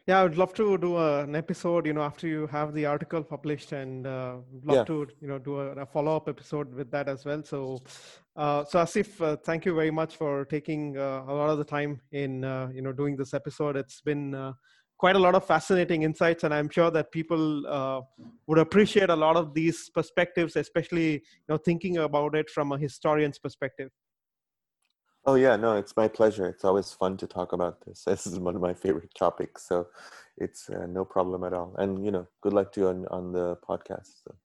Yeah, I would love to do a, an episode, you know, after you have the article published, and uh, love yeah. to, you know, do a, a follow-up episode with that as well. So, uh, so Asif, uh, thank you very much for taking uh, a lot of the time in, uh, you know, doing this episode. It's been uh, quite a lot of fascinating insights, and I'm sure that people would appreciate a lot of these perspectives, especially, you know, thinking about it from a historian's perspective. Oh yeah, no, it's my pleasure. It's always fun to talk about this. <laughs> This is one of my favorite topics, so it's uh, no problem at all. And you know, good luck to you on on the podcast. So.